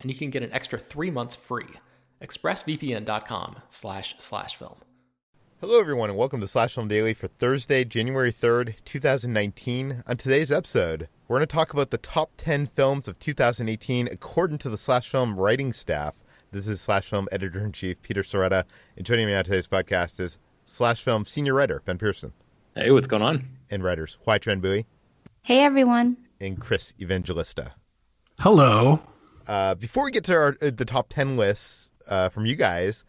and you can get an extra three months free. ExpressVPN.com slash slash film. Hello, everyone, and welcome to Slash Film Daily for Thursday, January 3rd, 2019. On today's episode, we're going to talk about the top 10 films of 2018 according to the Slash Film writing staff. This is Slash Film editor in chief, Peter Sciretta, and joining me on today's podcast is Slash Film senior writer, Ben Pearson. Hey, what's going on? And writers, Hoai Tran Bui. Hey, everyone. And Chris Evangelista. Hello. Uh, before we get to our, uh, the top 10 lists uh, from you guys,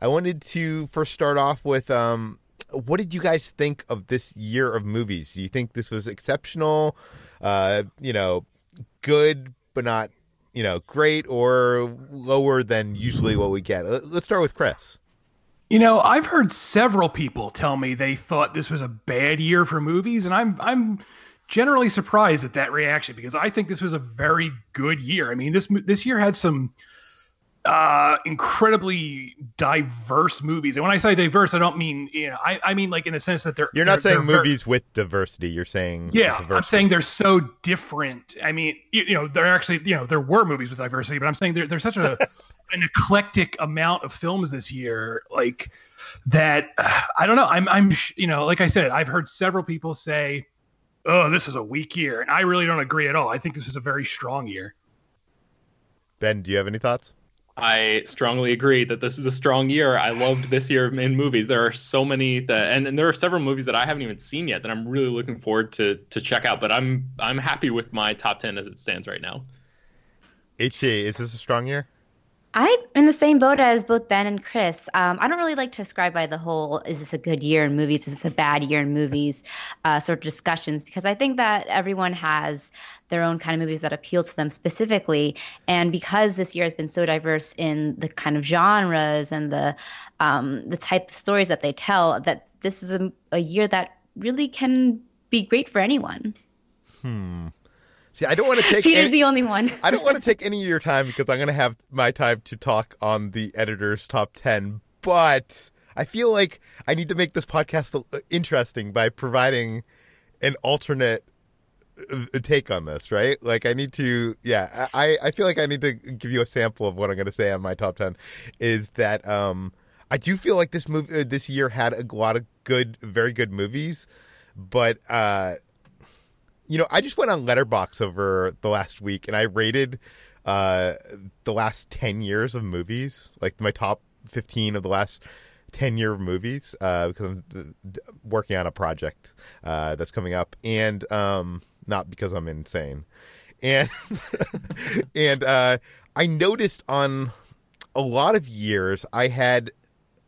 I wanted to first start off with um, what did you guys think of this year of movies? Do you think this was exceptional, uh, you know, good, but not, you know, great or lower than usually what we get? Let's start with Chris. You know, I've heard several people tell me they thought this was a bad year for movies, and I'm I'm generally surprised at that reaction because I think this was a very good year. I mean, this this year had some uh, incredibly diverse movies, and when I say diverse, I don't mean you know, I, I mean like in the sense that they're. You're not they're, saying they're movies very, with diversity. You're saying yeah, diversity. I'm saying they're so different. I mean, you, you know, there actually you know there were movies with diversity, but I'm saying there's such a an eclectic amount of films this year, like that. I don't know. I'm I'm you know, like I said, I've heard several people say oh, this is a weak year. And I really don't agree at all. I think this is a very strong year. Ben, do you have any thoughts? I strongly agree that this is a strong year. I loved this year in movies. There are so many that, and, and there are several movies that I haven't even seen yet that I'm really looking forward to to check out. But I'm I'm happy with my top ten as it stands right now. HJ, is this a strong year? I'm in the same boat as both Ben and Chris. Um, I don't really like to ascribe by the whole "is this a good year in movies? Is this a bad year in movies?" Uh, sort of discussions because I think that everyone has their own kind of movies that appeal to them specifically, and because this year has been so diverse in the kind of genres and the um, the type of stories that they tell, that this is a, a year that really can be great for anyone. Hmm. See, I don't want to take. Peter's any, the only one. I don't want to take any of your time because I'm going to have my time to talk on the editor's top ten. But I feel like I need to make this podcast interesting by providing an alternate uh, take on this, right? Like I need to, yeah, I I feel like I need to give you a sample of what I'm going to say on my top ten. Is that um I do feel like this movie uh, this year had a lot of good, very good movies, but uh you know, I just went on Letterboxd over the last week and I rated uh, the last 10 years of movies, like my top 15 of the last 10 year movies, uh, because I'm working on a project uh, that's coming up, and um, not because I'm insane. And and uh, I noticed on a lot of years I had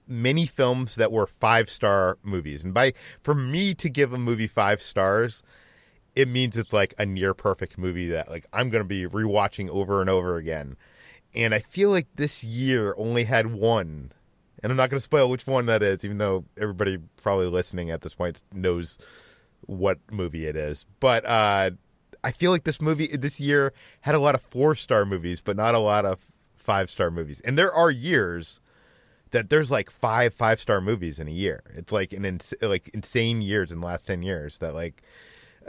many films that were five star movies, and by for me to give a movie five stars, it means it's like a near perfect movie that like I'm to be rewatching over and over again. And I feel like this year only had one. And I'm not to spoil which one that is, even though everybody probably listening at this point knows what movie it is. But uh, I feel like this movie this year had a lot of four star movies, but not a lot of five star movies. And there are years that there's like five five star movies in a year. It's like an ins- like insane years in the last ten years that like.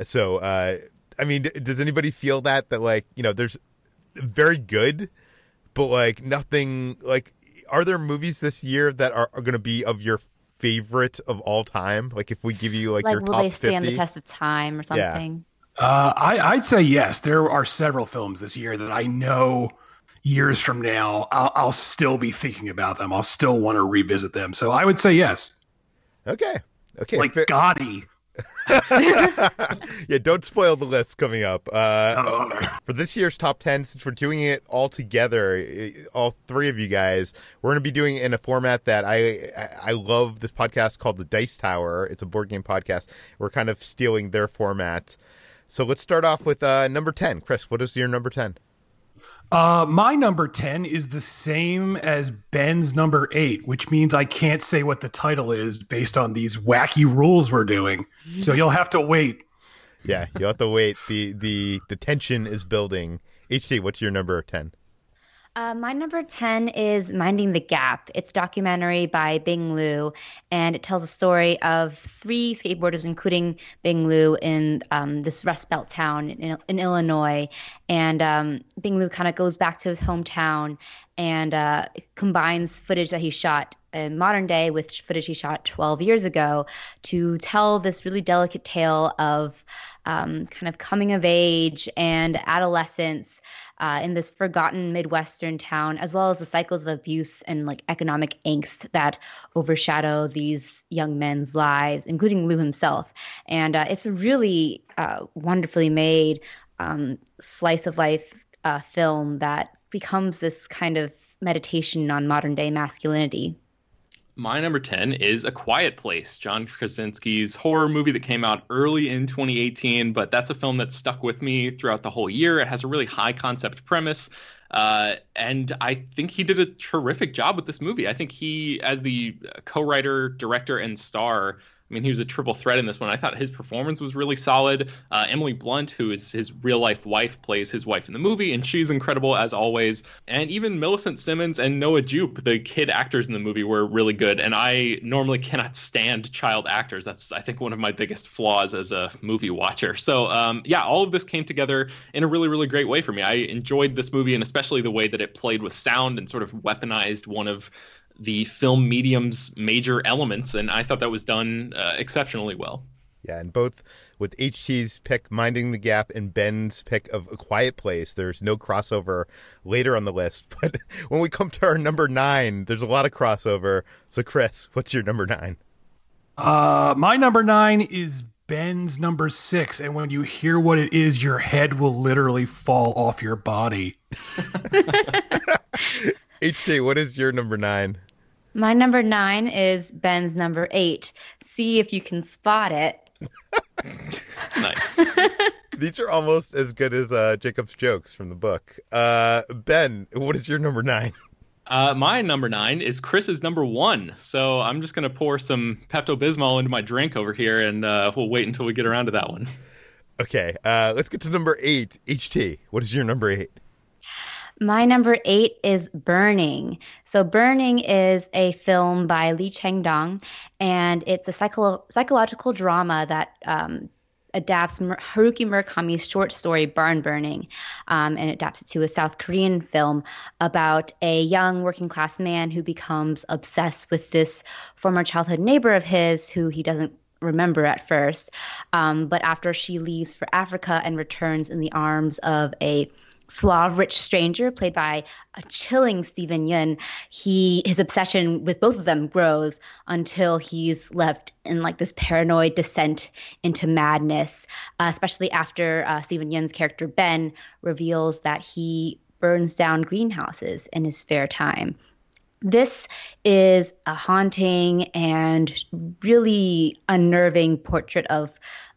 So uh, I mean, does anybody feel that that like you know there's very good, but like nothing like are there movies this year that are, are going to be of your favorite of all time? Like if we give you like, Like, your will top they stand 50? the test of time or Yeah. something? Uh, I, I'd say yes. There are several films this year that I know years from now I'll, I'll still be thinking about them. I'll still want to revisit them. So I would say yes. Okay. Okay. like fa- Gotti. Yeah, don't spoil the list coming up. Uh, Uh, for this year's top 10, since we're doing it all together, all three of you guys, we're going to be doing it in a format that I, I I love this podcast called The Dice Tower. It's a board game podcast. We're kind of stealing their format. So let's start off with uh, number 10. Chris, what is your number 10? Uh, my number 10 is the same as Ben's number 8, which means I can't say what the title is based on these wacky rules we're doing. So you'll have to wait. Yeah, you'll have to wait. The, the, the tension is building. HT, what's your number 10? Uh, my number 10 is Minding the Gap. It's a documentary by Bing Liu, and it tells a story of three skateboarders, including Bing Liu, in um, this Rust Belt town in, in Illinois. And um, Bing Liu kind of goes back to his hometown and uh, combines footage that he shot in modern day with footage he shot 12 years ago to tell this really delicate tale of um, kind of coming of age and adolescence uh, in this forgotten Midwestern town, as well as the cycles of abuse and like economic angst that overshadow these young men's lives, including Liu himself. And uh, it's a really uh, wonderfully made um, slice of life uh, film that becomes this kind of meditation on modern day masculinity. My number 10 is A Quiet Place, John Krasinski's horror movie that came out early in 2018, but that's a film that stuck with me throughout the whole year. It has a really high concept premise. Uh, and I think he did a terrific job with this movie. I think he, as the co writer, director, and star, I mean, he was a triple threat in this one. I thought his performance was really solid. Uh, Emily Blunt, who is his real life wife, plays his wife in the movie, and she's incredible as always. And even Millicent Simmonds and Noah Jupe, the kid actors in the movie, were really good. And I normally cannot stand child actors. That's, I think, one of my biggest flaws as a movie watcher. So, um, yeah, all of this came together in a really, really great way for me. I enjoyed this movie, and especially the way that it played with sound and sort of weaponized one of the film medium's major elements, and I thought that was done uh, exceptionally well. Yeah, and both with HT's pick Minding the Gap and Ben's pick of A Quiet Place, there's no crossover later on the list. But when we come to our number nine, there's a lot of crossover. So, Chris, what's your number nine? Uh, my number nine is Ben's number six. And when you hear what it is, your head will literally fall off your body. HT, what is your number nine? My number nine is Ben's number eight. See if you can spot it. Nice. These are almost as good as uh, Jacob's jokes from the book. Uh, ben, what is your number nine? Uh, my number nine is Chris's number one. So I'm just going to pour some Pepto Bismol into my drink over here, and uh, we'll wait until we get around to that one. Okay, uh, let's get to number eight. HT, what is your number eight? My number eight is Burning. So, Burning is a film by Lee Chang Dong, and it's a psycho- psychological drama that um, adapts Haruki Murakami's short story Barn Burning, um, and adapts it to a South Korean film about a young working class man who becomes obsessed with this former childhood neighbor of his who he doesn't remember at first. Um, but after she leaves for Africa and returns in the arms of a suave rich stranger played by a chilling Steven Yeun, he his obsession with both of them grows until he's left in like this paranoid descent into madness, uh, especially after uh, Steven Yeun's character Ben reveals that he burns down greenhouses in his spare time. This is a haunting and really unnerving portrait of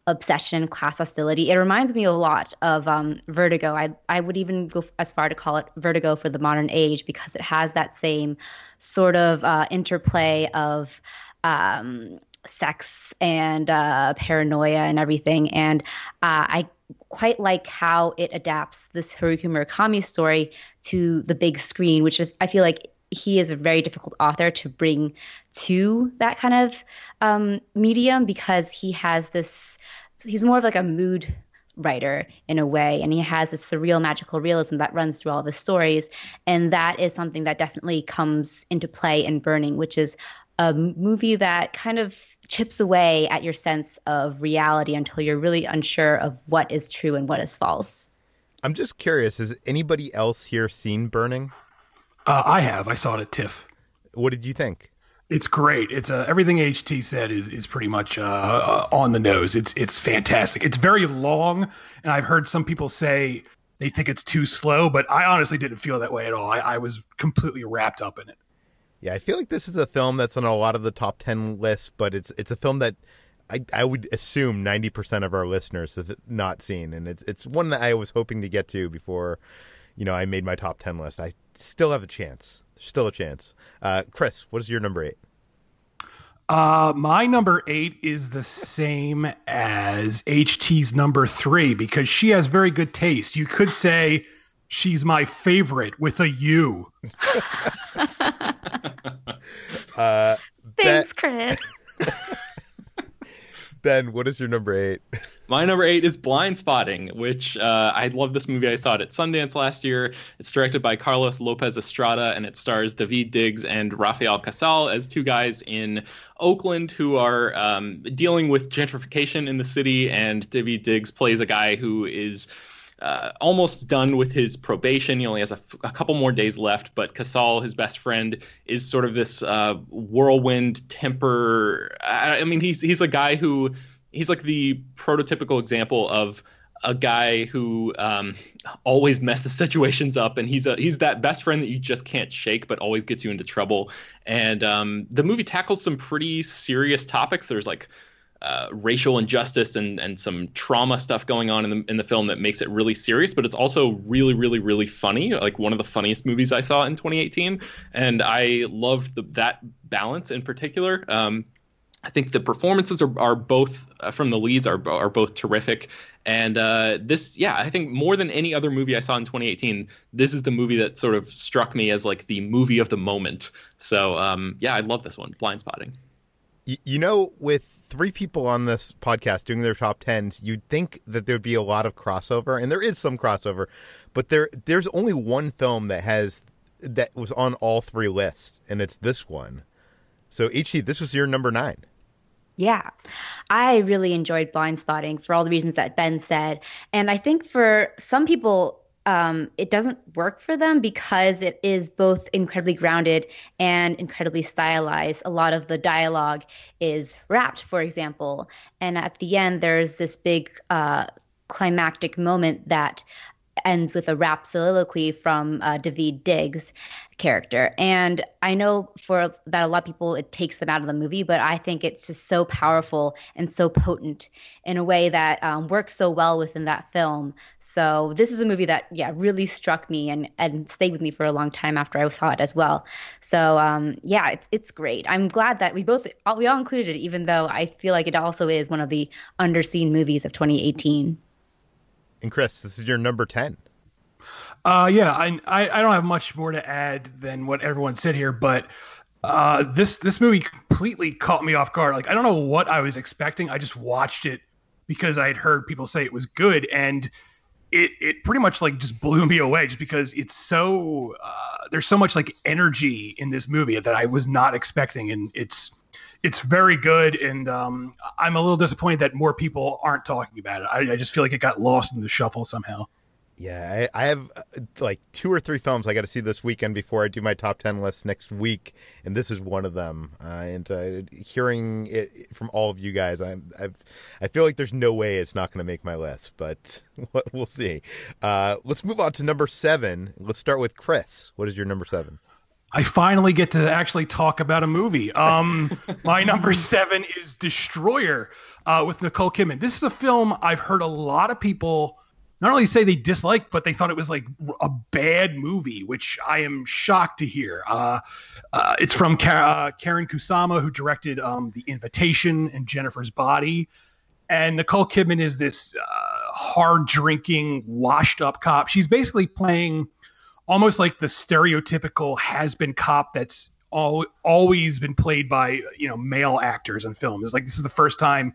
obsession, class hostility. It reminds me a lot of um, Vertigo. I I would even go as far to call it Vertigo for the modern age because it has that same sort of uh, interplay of um, sex and uh, paranoia and everything. And uh, I quite like how it adapts this Haruki Murakami story to the big screen, which I feel like he is a very difficult author to bring to that kind of um, medium because he has this. He's more of like a mood writer in a way and he has this surreal magical realism that runs through all his stories and that is something that definitely comes into play in burning which is a movie that kind of chips away at your sense of reality until you're really unsure of what is true and what is false i'm just curious has anybody else here seen burning uh, i have i saw it at tiff what did you think it's great. It's uh, everything HT said is is pretty much uh, uh, on the nose. It's it's fantastic. It's very long, and I've heard some people say they think it's too slow, but I honestly didn't feel that way at all. I, I was completely wrapped up in it. Yeah, I feel like this is a film that's on a lot of the top ten lists, but it's it's a film that I, I would assume ninety percent of our listeners have not seen, and it's it's one that I was hoping to get to before, you know, I made my top ten list. I still have a chance There's still a chance. Uh, Chris, what is your number eight? Uh, my number eight is the same as HT's number three because she has very good taste. You could say she's my favorite with a U. uh, Thanks, Chris. ben, what is your number eight? My number eight is Blindspotting, which uh, I love this movie. I saw it at Sundance last year. It's directed by Carlos Lopez Estrada, and it stars David Diggs and Rafael Casal as two guys in Oakland who are um, dealing with gentrification in the city. And David Diggs plays a guy who is uh, almost done with his probation. He only has a, f- a couple more days left, but Casal, his best friend, is sort of this uh, whirlwind temper. I, I, mean, he's he's a guy who he's like the prototypical example of a guy who um, always messes situations up, and he's a he's that best friend that you just can't shake, but always gets you into trouble. And um, the movie tackles some pretty serious topics. There's like uh, racial injustice and and some trauma stuff going on in the in the film that makes it really serious, but it's also really really really funny. Like one of the funniest movies I saw in 2018, and I loved the, that balance in particular. Um, I think the performances are, are both uh, from the leads are are both terrific, and uh, this yeah I think more than any other movie I saw in 2018, this is the movie that sort of struck me as like the movie of the moment. So um, yeah, I love this one, Blindspotting. You, you know, with three people on this podcast doing their top tens, you'd think that there'd be a lot of crossover, and there is some crossover, but there there's only one film that has that was on all three lists, and it's this one. So, HT, this was your number nine. Yeah, I really enjoyed Blindspotting for all the reasons that Ben said. And I think for some people, um, it doesn't work for them because it is both incredibly grounded and incredibly stylized. A lot of the dialogue is rapped, for example. And at the end, there's this big uh, climactic moment that ends with a rap soliloquy from uh, David Diggs' character. And I know for that a lot of people it takes them out of the movie, but I think it's just so powerful and so potent in a way that um, works so well within that film. So this is a movie that yeah really struck me and and stayed with me for a long time after I saw it as well. So um, yeah, it's it's great. I'm glad that we both we all included it, even though I feel like it also is one of the underseen movies of 2018. And Chris, this is your number 10. Uh, yeah, I, I, don't have much more to add than what everyone said here, but uh, this this movie completely caught me off guard. Like I don't know what I was expecting. I just watched it because I had heard people say it was good, and it it pretty much like just blew me away. Just because it's so uh, there's so much like energy in this movie that I was not expecting, and it's it's very good, and um, I'm a little disappointed that more people aren't talking about it. I, I, just feel like it got lost in the shuffle somehow. Yeah, I, I have uh, like two or three films I got to see this weekend before I do my top ten list next week, and this is one of them. Uh, and uh, hearing it from all of you guys, I, I've, I feel like there's no way it's not going to make my list, but we'll see. Uh, let's move on to number seven. Let's start with Chris. What is your number seven? I finally get to actually talk about a movie. Um, my number seven is Destroyer uh, with Nicole Kidman. This is a film I've heard a lot of people not only say they disliked, but they thought it was like a bad movie, which I am shocked to hear. Uh, uh, it's from uh, Karyn Kusama, who directed um, The Invitation and Jennifer's Body. And Nicole Kidman is this uh, hard drinking, washed up cop. She's basically playing almost like the stereotypical has been cop that's all, always been played by you know male actors in film. It's like this is the first time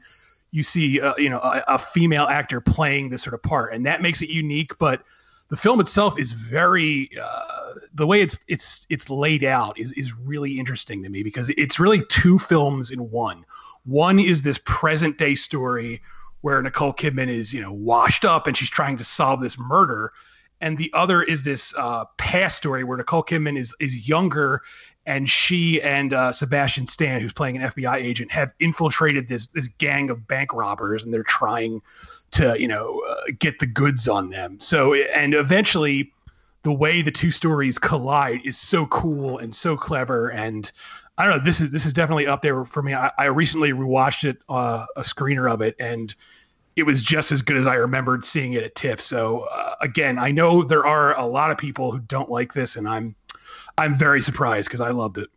you see uh, you know a, a, female actor playing this sort of part, and that makes it unique. But the film itself is very uh, the way it's it's it's laid out is is really interesting to me because it's really two films in one. One is this present day story where Nicole Kidman is you know washed up and she's trying to solve this murder and the other is this uh, past story where Nicole Kidman is is younger, and she and uh, Sebastian Stan, who's playing an FBI agent, have infiltrated this this gang of bank robbers, and they're trying to you know uh, get the goods on them. So and eventually, the way the two stories collide is so cool and so clever, and I don't know. This is this is definitely up there for me. I, I recently rewatched it, uh, a screener of it, and it was just as good as I remembered seeing it at TIFF. So uh, again, I know there are a lot of people who don't like this, and I'm I'm very surprised because I loved it.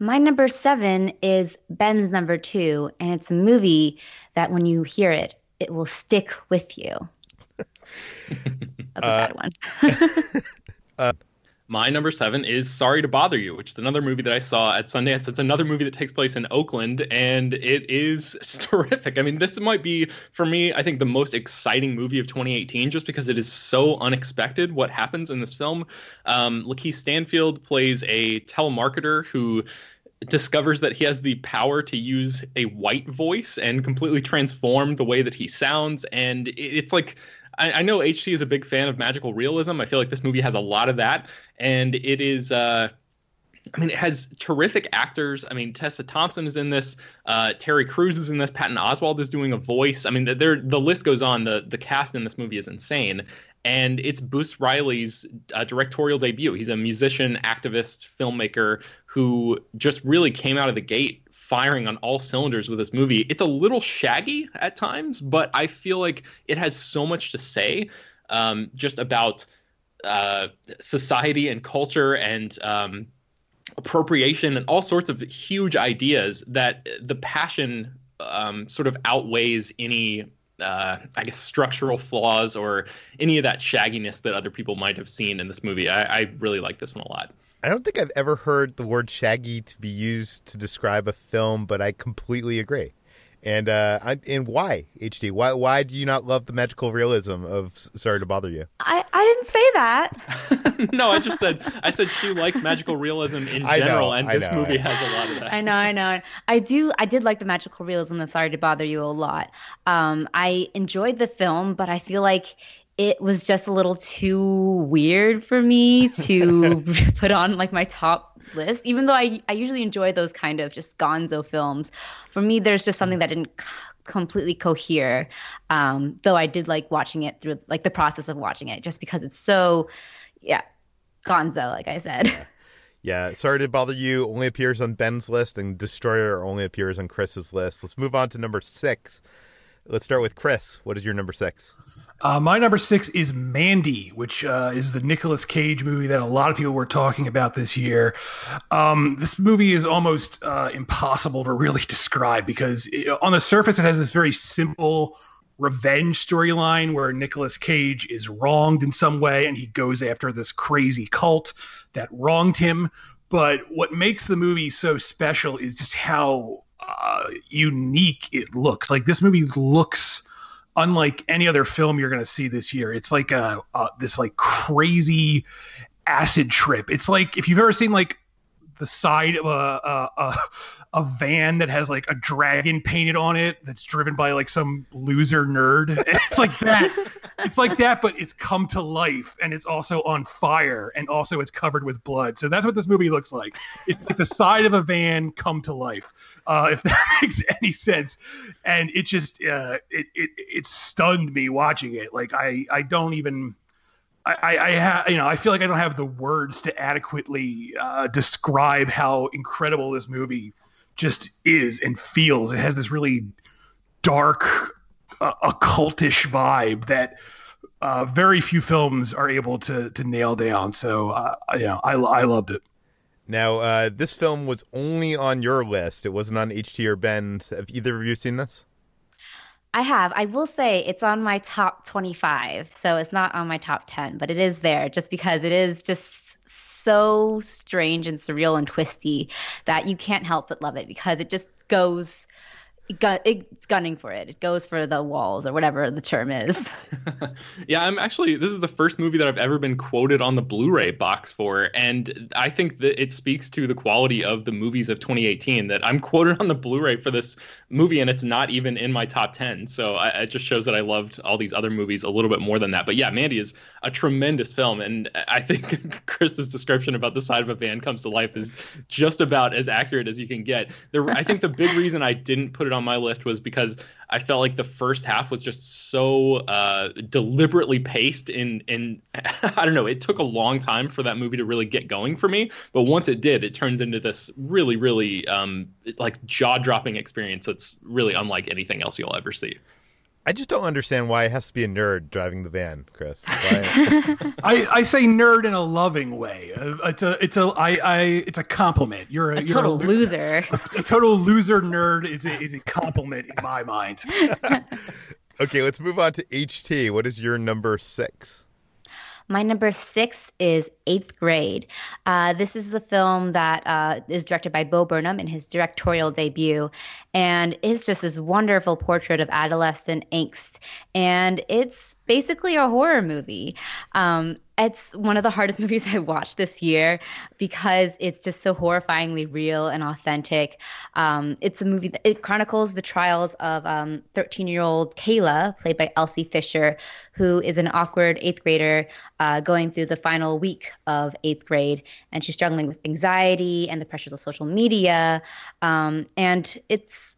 My number seven is Ben's number two, and it's a movie that when you hear it, it will stick with you. That's a uh, bad one. uh, my number seven is Sorry to Bother You, which is another movie that I saw at Sundance. It's another movie that takes place in Oakland, and it is terrific. I mean, this might be, for me, I think the most exciting movie of 2018, just because it is so unexpected what happens in this film. Um, Lakeith Stanfield plays a telemarketer who discovers that he has the power to use a white voice and completely transform the way that he sounds. And it's like I, I, know HT is a big fan of magical realism. I feel like this movie has a lot of that, and it is. Uh, I mean, it has terrific actors. I mean, Tessa Thompson is in this. Uh, Terry Crews is in this. Patton Oswalt is doing a voice. I mean, there the list goes on. The the cast in this movie is insane, and it's Boots Riley's uh, directorial debut. He's a musician, activist, filmmaker who just really came out of the gate firing on all cylinders with this movie. It's a little shaggy at times, but I feel like it has so much to say um, just about uh, society and culture and um, appropriation and all sorts of huge ideas that the passion um, sort of outweighs any uh, I guess structural flaws or any of that shagginess that other people might have seen in this movie. I, I really like this one a lot. I don't think I've ever heard the word shaggy to be used to describe a film, but I completely agree. And uh, I, and why HT? Why why do you not love the magical realism of Sorry to Bother You? I, I didn't say that. no, I just said I said she likes magical realism in general, know, and this know, movie has a lot of that. I know, I know. I do. I did like the magical realism of Sorry to Bother You a lot. Um, I enjoyed the film, but I feel like it was just a little too weird for me to put on like my top list even though I, I usually enjoy those kind of just gonzo films. For me there's just something that didn't c- completely cohere um, though i did like watching it through like the process of watching it just because it's so yeah gonzo like i said. Yeah. Sorry to bother you. Only appears on ben's list and destroyer only appears on chris's list. Let's move on to number six. Let's start with chris. What is your number six uh, my number six is Mandy, which uh, is the Nicolas Cage movie that a lot of people were talking about this year. Um, this movie is almost uh, impossible to really describe because it, on the surface, it has this very simple revenge storyline where Nicolas Cage is wronged in some way and he goes after this crazy cult that wronged him. But what makes the movie so special is just how uh, unique it looks. Like this movie looks unlike any other film you're going to see this year. It's like a, a this like crazy acid trip. It's like if you've ever seen like the side of a, a, a van that has like a dragon painted on it that's driven by like some loser nerd. It's like that. it's like that, but it's come to life and it's also on fire and also it's covered with blood. So that's what this movie looks like. It's like the side of a van come to life, uh, if that makes any sense. And it just uh, it, it it stunned me watching it. Like I I don't even I, I have, you know, I feel like I don't have the words to adequately uh, describe how incredible this movie just is and feels. It has this really dark, uh, occultish vibe that uh, very few films are able to to nail down. So, uh, yeah, I, I loved it. Now, uh, this film was only on your list. It wasn't on HT or Ben's. Have either of you seen this? I have. I will say it's on my top 25. So it's not on my top 10, but it is there just because it is just so strange and surreal and twisty that you can't help but love it because it just goes it's gunning for it. It goes for the walls or whatever the term is. yeah, I'm actually this is the first movie that I've ever been quoted on the Blu-ray box for, and I think that it speaks to the quality of the movies of 2018 that I'm quoted on the Blu-ray for this movie, and it's not even in my top 10. So I, it just shows that I loved all these other movies a little bit more than that. But yeah, Mandy is a tremendous film, and I think Chris's description about the side of a van comes to life is just about as accurate as you can get. There, I think the big reason I didn't put it on my list was because I felt like the first half was just so uh, deliberately paced in in I don't know. It took a long time for that movie to really get going for me, but once it did, it turns into this really really um, like jaw dropping experience that's really unlike anything else you'll ever see. I just don't understand why it has to be a nerd driving the van, Chris. I, I say nerd in a loving way. Uh, it's a it's a I, I it's a compliment. You're a, a you're total a, loser. A, a, total loser nerd is a, is a compliment in my mind. okay, let's move on to HT. What is your number six? My number six is Eighth Grade. Uh, this is the film that uh, is directed by Bo Burnham in his directorial debut, and it's just this wonderful portrait of adolescent angst. And it's basically a horror movie. Um, it's one of the hardest movies I watched this year because it's just so horrifyingly real and authentic. Um, it's a movie that it chronicles the trials of 13 um, year old Kayla, played by Elsie Fisher, who is an awkward eighth grader uh, going through the final week of eighth grade. And she's struggling with anxiety and the pressures of social media. Um, and it's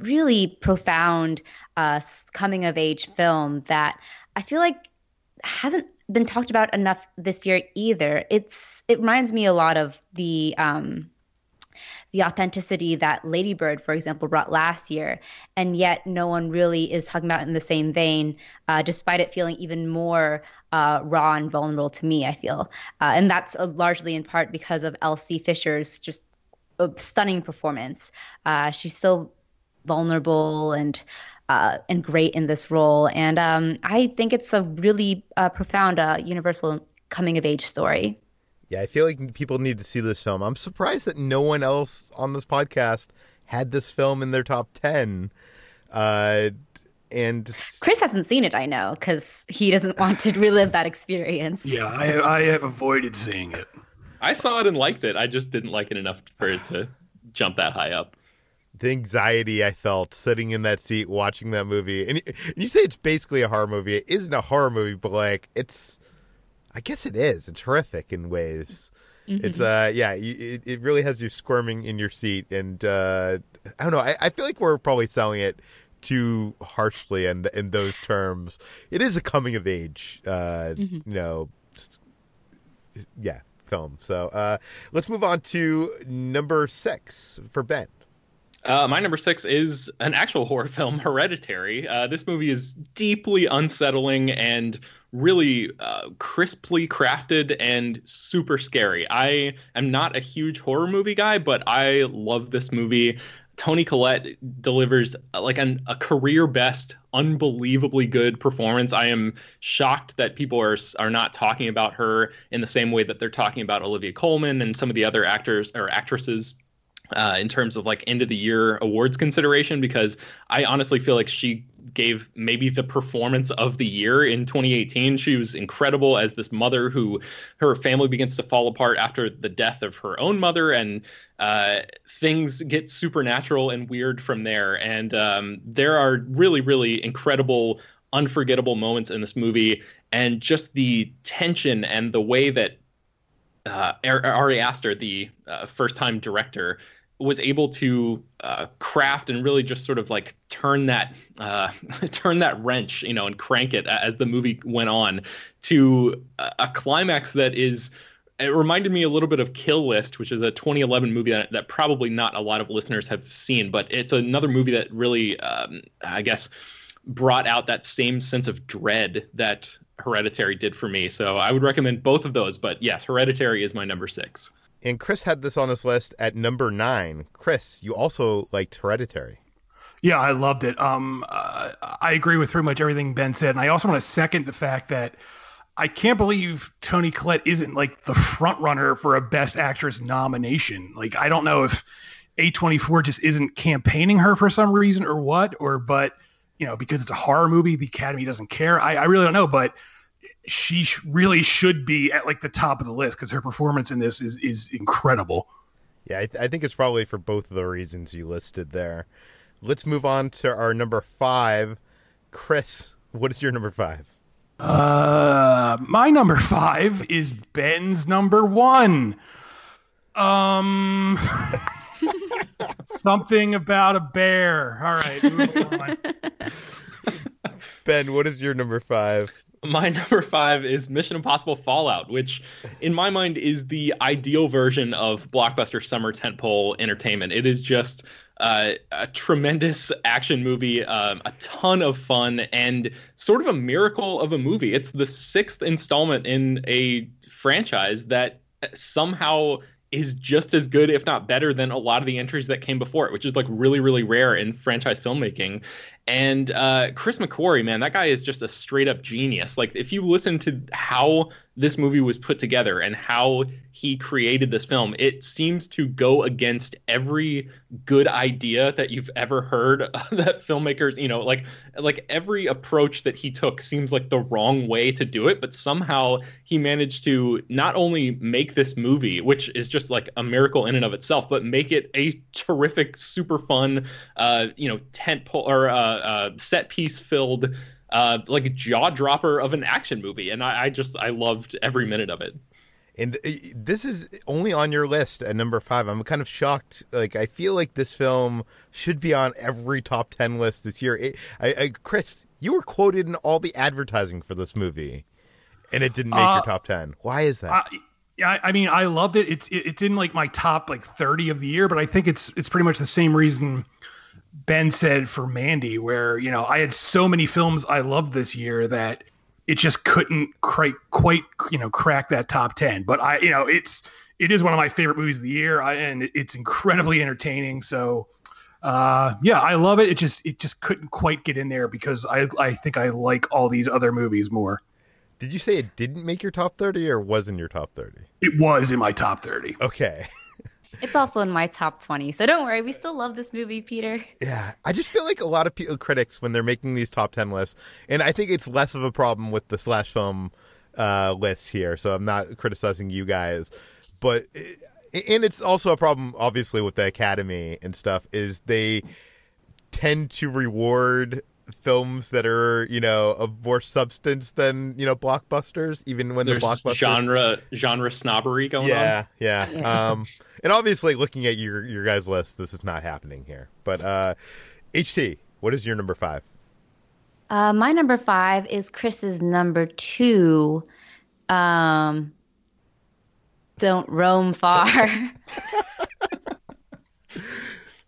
really profound uh, coming of age film that I feel like hasn't been talked about enough this year either. It's it reminds me a lot of the um, the authenticity that Ladybird, for example, brought last year, and yet no one really is talking about it in the same vein, uh, despite it feeling even more uh, raw and vulnerable to me. I feel, uh, and that's uh, largely in part because of Elsie Fisher's just stunning performance. Uh, she's so vulnerable and uh, and great in this role. And um, I think it's a really uh, profound, uh, universal coming of age story. Yeah, I feel like people need to see this film. I'm surprised that no one else on this podcast had this film in their top 10. Uh, and Chris hasn't seen it, I know, because he doesn't want to relive that experience. Yeah, I, I have avoided seeing it. I saw it and liked it. I just didn't like it enough for it to jump that high up the anxiety I felt sitting in that seat watching that movie. And you say it's basically a horror movie. It isn't a horror movie, but like it's, I guess it is. It's horrific in ways. Mm-hmm. It's uh yeah, it, it really has you squirming in your seat, and uh I don't know. I, I feel like we're probably selling it too harshly in in those terms. It is a coming of age, uh, mm-hmm. you know, yeah, film. So uh, let's move on to number six for Ben. Uh, my number six is an actual horror film, Hereditary. Uh, this movie is deeply unsettling and really uh, crisply crafted and super scary. I am not a huge horror movie guy, but I love this movie. Toni Collette delivers uh, like an, a career best, unbelievably good performance. I am shocked that people are are not talking about her in the same way that they're talking about Olivia Colman and some of the other actors or actresses uh, in terms of like end of the year awards consideration because I honestly feel like she gave maybe the performance of the year in 2018. She was incredible as this mother who her family begins to fall apart after the death of her own mother, and uh, things get supernatural and weird from there. And um, there are really, really incredible, unforgettable moments in this movie, and just the tension and the way that uh, Ari Aster, the uh, first-time director, was able to uh, craft and really just sort of like turn that uh, turn that wrench, you know, and crank it as the movie went on to a, climax that is. It reminded me a little bit of Kill List, which is a 2011 movie that, that probably not a lot of listeners have seen, but it's another movie that really, um, I guess, brought out that same sense of dread that Hereditary did for me. So I would recommend both of those. But yes, Hereditary is my number six. And Chris had this on his list at number nine. Chris, you also liked Hereditary. Yeah, I loved it. Um, uh, I agree with pretty much everything Ben said, and I also want to second the fact that I can't believe Toni Collette isn't like the front runner for a Best Actress nomination. Like, I don't know if A24 just isn't campaigning her for some reason or what, or but you know because it's a horror movie, the Academy doesn't care. I, I really don't know, but she really should be at like the top of the list because her performance in this is is incredible. Yeah, I, th- I think it's probably for both of the reasons you listed there. Let's move on to our number five. Chris, what is your number five? Uh, my number five is Ben's number one. Um, something about a bear. All right, Ben, what is your number five? My number five is Mission Impossible Fallout, which, in my mind, is the ideal version of blockbuster summer tentpole entertainment. It is just uh, a tremendous action movie, um, a ton of fun, and sort of a miracle of a movie. It's the sixth installment in a franchise that somehow is just as good, if not better, than a lot of the entries that came before it, which is like really, really rare in franchise filmmaking. And uh, Chris McQuarrie, man, that guy is just a straight up genius. Like, if you listen to how this movie was put together and how he created this film, it seems to go against every good idea that you've ever heard that filmmakers, you know, like like every approach that he took seems like the wrong way to do it, but somehow he managed to not only make this movie, which is just like a miracle in and of itself, but make it a terrific, super fun, uh, you know, tent pole or uh, uh, set piece filled uh, like jaw dropper of an action movie, and I, I just I loved every minute of it. And uh, this is only on your list at number five. I'm kind of shocked. Like I feel like this film should be on every top ten list this year. It, I, I, Chris, you were quoted in all the advertising for this movie, and it didn't make uh, your top ten. Why is that? yeah, I mean, I loved it. It's it's in like my top like 30 of the year, but I think it's it's pretty much the same reason Ben said for Mandy, where you know I had so many films I loved this year that it just couldn't quite quite you know crack that top ten. But I you know it's it is one of my favorite movies of the year, I, and it's incredibly entertaining. So uh, yeah, I love it. It just it just couldn't quite get in there because I I think I like all these other movies more. Did you say it didn't make your top thirty or was in your top thirty? It was in my top thirty. Okay. It's also in my top 20. So don't worry, we still love this movie, Peter. Yeah, I just feel like a lot of people, critics when they're making these top 10 lists, and I think it's less of a problem with the slash film uh, lists here, so I'm not criticizing you guys, but and it's also a problem obviously with the Academy and stuff is they tend to reward films that are you know of more substance than you know blockbusters even when There's the blockbuster genre genre snobbery going yeah, on yeah yeah um and obviously looking at your your guys list this is not happening here. But uh ht what is your number five? Uh my number five is chris's number two. Um don't roam far.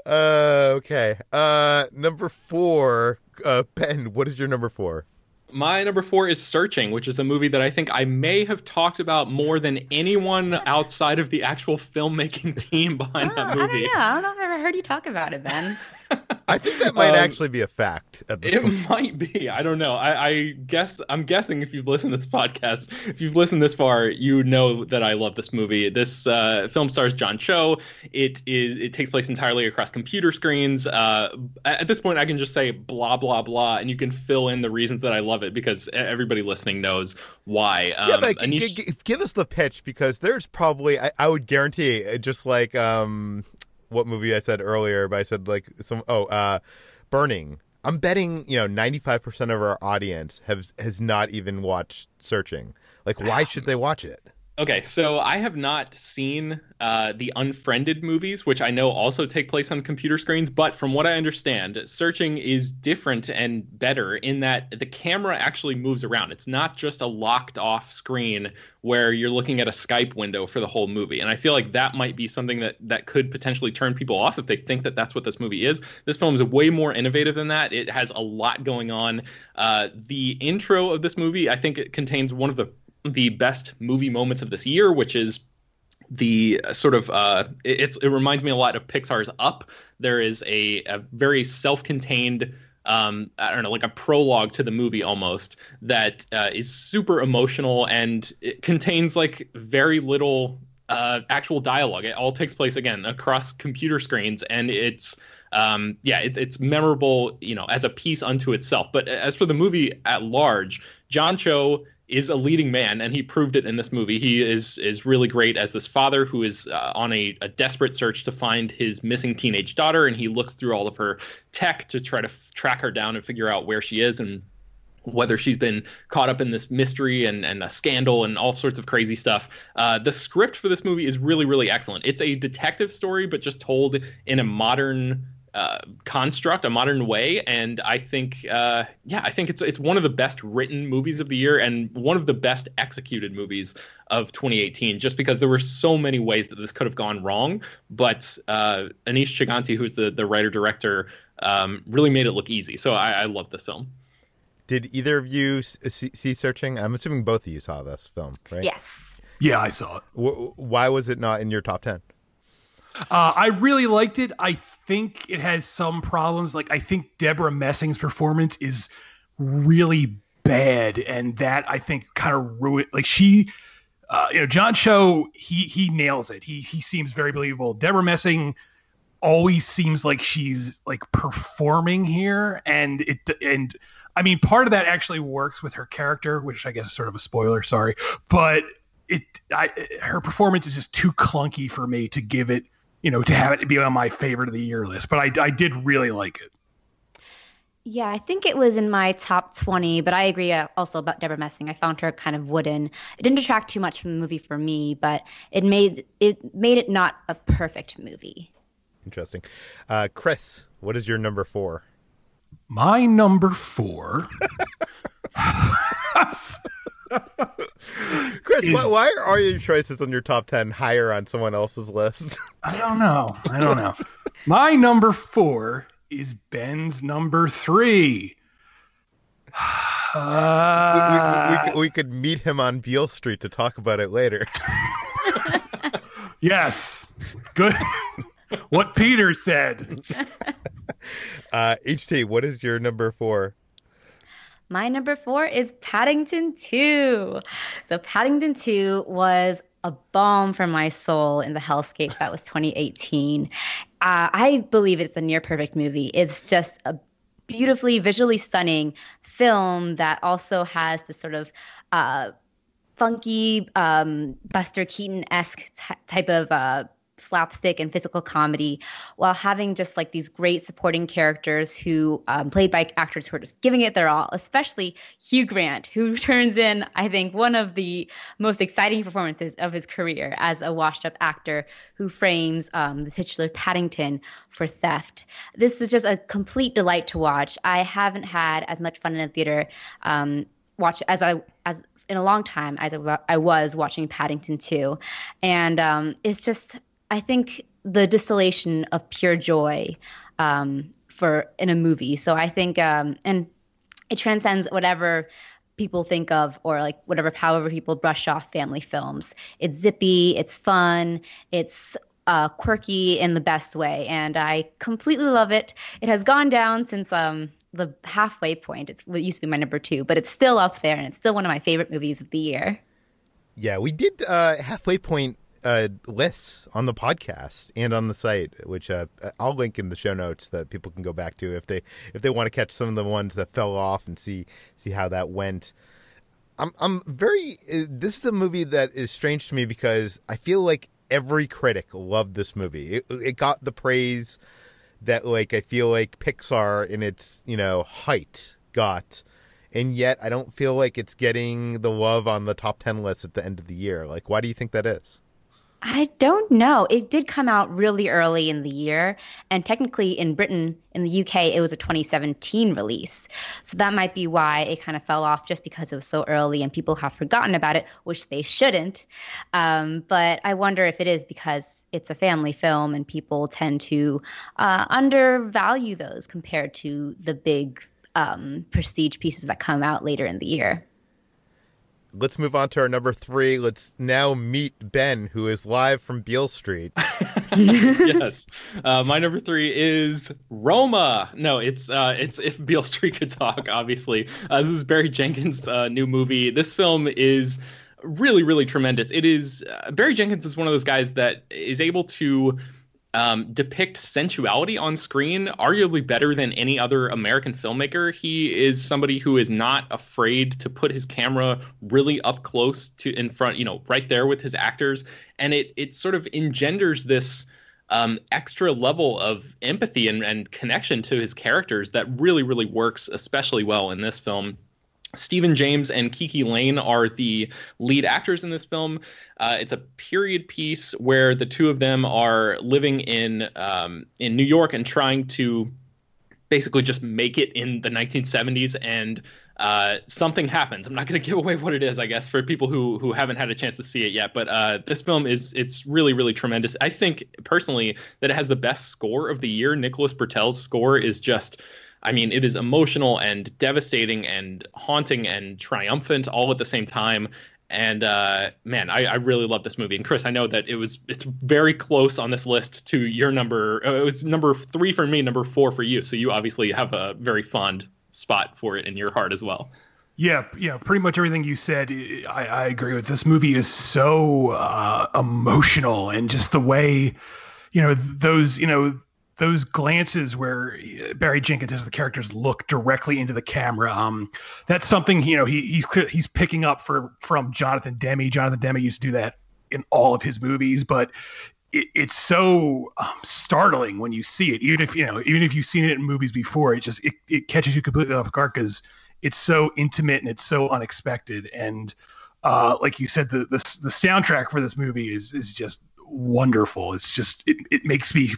Uh okay. Uh number four uh, Ben, what is your number four? My number four is Searching, which is a movie that I think I may have talked about more than anyone outside of the actual filmmaking team behind oh, that movie. I don't know. I don't know if I've ever heard you talk about it, Ben. I think that might um, actually be a fact. it point. might be. I don't know. I, I, guess I'm guessing if you've listened to this podcast, if you've listened this far, you know that I love this movie. This uh, film stars John Cho. It is. It takes place entirely across computer screens. Uh, at this point, I can just say blah blah blah, and you can fill in the reasons that I love it because everybody listening knows why. Um, yeah, but Anish- g- g- give us the pitch because there's probably I, I would guarantee just like um what movie I said earlier, but I said like some oh uh Burning. I'm betting, you know, 95% of our audience have has not even watched Searching. Like why should they watch it? Okay, so I have not seen uh, the Unfriended movies, which I know also take place on computer screens. But from what I understand, searching is different and better in that the camera actually moves around. It's not just a locked off screen where you're looking at a Skype window for the whole movie. And I feel like that might be something that that could potentially turn people off if they think that that's what this movie is. This film is way more innovative than that. It has a lot going on. Uh, the intro of this movie, I think, it contains one of the the best movie moments of this year, which is the sort of uh, it, it's it reminds me a lot of Pixar's Up. There is a, a very self-contained um, I don't know, like a prologue to the movie almost that uh, is super emotional and it contains like very little uh, actual dialogue. It all takes place again across computer screens, and it's um, yeah, it, it's memorable, you know, as a piece unto itself. But as for the movie at large, John Cho is a leading man, and he proved it in this movie. He is is really great as this father who is uh, on a, a desperate search to find his missing teenage daughter, and he looks through all of her tech to try to f- track her down and figure out where she is and whether she's been caught up in this mystery and, and a scandal and all sorts of crazy stuff. Uh, the script for this movie is really, really excellent. It's a detective story, but just told in a modern uh, construct, a modern way, and I think, uh, yeah, I think it's it's one of the best written movies of the year and one of the best executed movies of 2018. Just because there were so many ways that this could have gone wrong, but uh, Aneesh Chaganty, who's the the writer director, um, really made it look easy. So I, I love this film. Did either of you see, see Searching? I'm assuming both of you saw this film, right? Yes. Yeah, I saw it. W- why was it not in your top ten? Uh, I really liked it. I think it has some problems. Like I think Debra Messing's performance is really bad, and that I think kind of ruined. Like she, uh, you know, John Cho, he he nails it. He he seems very believable. Debra Messing always seems like she's like performing here, and it and I mean part of that actually works with her character, which I guess is sort of a spoiler. Sorry, but it I, her performance is just too clunky for me to give it you know, to have it be on my favorite of the year list. But I, I did really like it. Yeah, I think it was in my top 20, but I agree uh, also about Debra Messing. I found her kind of wooden. It didn't detract too much from the movie for me, but it made it made it not a perfect movie. Interesting. Uh, Chris, what is your number four? My number four. Chris, why, why, are your choices on your top 10 higher on someone else's list? I don't know. I don't know. My number four is Ben's number three. Uh, we, we, we, we, could meet him on Beale Street to talk about it later. yes. Good. what Peter said. Uh, HT, what is your number four? My number four is Paddington 2. So, Paddington 2 was a balm for my soul in the hellscape that was 2018. Uh, I believe it's a near perfect movie. It's just a beautifully visually stunning film that also has this sort of uh, funky um, Buster Keaton esque t- type of uh, slapstick and physical comedy while having just like these great supporting characters who um, played by actors who are just giving it their all especially hugh grant who turns in i think one of the most exciting performances of his career as a washed up actor who frames um, the titular paddington for theft this is just a complete delight to watch i haven't had as much fun in the theater um, watch as i as in a long time as I was watching Paddington 2. And um, it's just I think the distillation of pure joy um, for in a movie. So I think, um, and it transcends whatever people think of or like whatever however people brush off family films. It's zippy, it's fun, it's uh, quirky in the best way, and I completely love it. It has gone down since um, the halfway point. It's it used to be my number two, but it's still up there, and it's still one of my favorite movies of the year. Yeah, we did uh, halfway point uh, lists on the podcast and on the site, which uh, I'll link in the show notes that people can go back to if they if they want to catch some of the ones that fell off and see see how that went. I'm I'm very. Uh, this is a movie that is strange to me because I feel like every critic loved this movie. It, it got the praise that like I feel like Pixar in its you know height got and yet I don't feel like it's getting the love on the top 10 list at the end of the year. Like, why do you think that is? I don't know. It did come out really early in the year. And technically, in Britain, in the UK, it was a 2017 release. So that might be why it kind of fell off just because it was so early and people have forgotten about it, which they shouldn't. Um, but I wonder if it is because it's a family film and people tend to uh, undervalue those compared to the big um, prestige pieces that come out later in the year. Let's move on to our number three. Let's now meet Ben, who is live from Beale Street. yes, uh, my number three is Roma. No, it's uh, it's if Beale Street could talk. Obviously, uh, this is Barry Jenkins' uh, new movie. This film is really, really tremendous. It is uh, Barry Jenkins is one of those guys that is able to um, depict sensuality on screen arguably better than any other American filmmaker. He is somebody who is not afraid to put his camera really up close to in front, you know, right there with his actors, and it it sort of engenders this. Um, extra level of empathy and, and connection to his characters that really, really works especially well in this film. Stephan James and KiKi Layne are the lead actors in this film. Uh, it's a period piece where the two of them are living in um, in New York and trying to basically just make it in the 1970s and uh, something happens. I'm not going to give away what it is, I guess, for people who who haven't had a chance to see it yet. But uh, this film is it's really really tremendous. I think personally that it has the best score of the year. Nicholas Britell's score is just I mean, it is emotional and devastating and haunting and triumphant all at the same time. And uh, man, I, I, really love this movie. And Chris, I know that it was it's very close on this list to your number. Uh, it was number three for me, number four for you. So you obviously have a very fond spot for it in your heart as well. Yeah, yeah, pretty much everything you said. I, I agree with. This movie is so uh, emotional, and just the way, you know, those, you know, those glances where Barry Jenkins as the characters look directly into the camera. Um, that's something you know he, he's he's picking up for from Jonathan Demme. Jonathan Demme used to do that in all of his movies, but it, it's so um, startling when you see it. Even if you know, even if you've seen it in movies before, it just it, it catches you completely off guard because it's so intimate and it's so unexpected. And uh, like you said, the, the the soundtrack for this movie is is just wonderful. It's just it, it makes me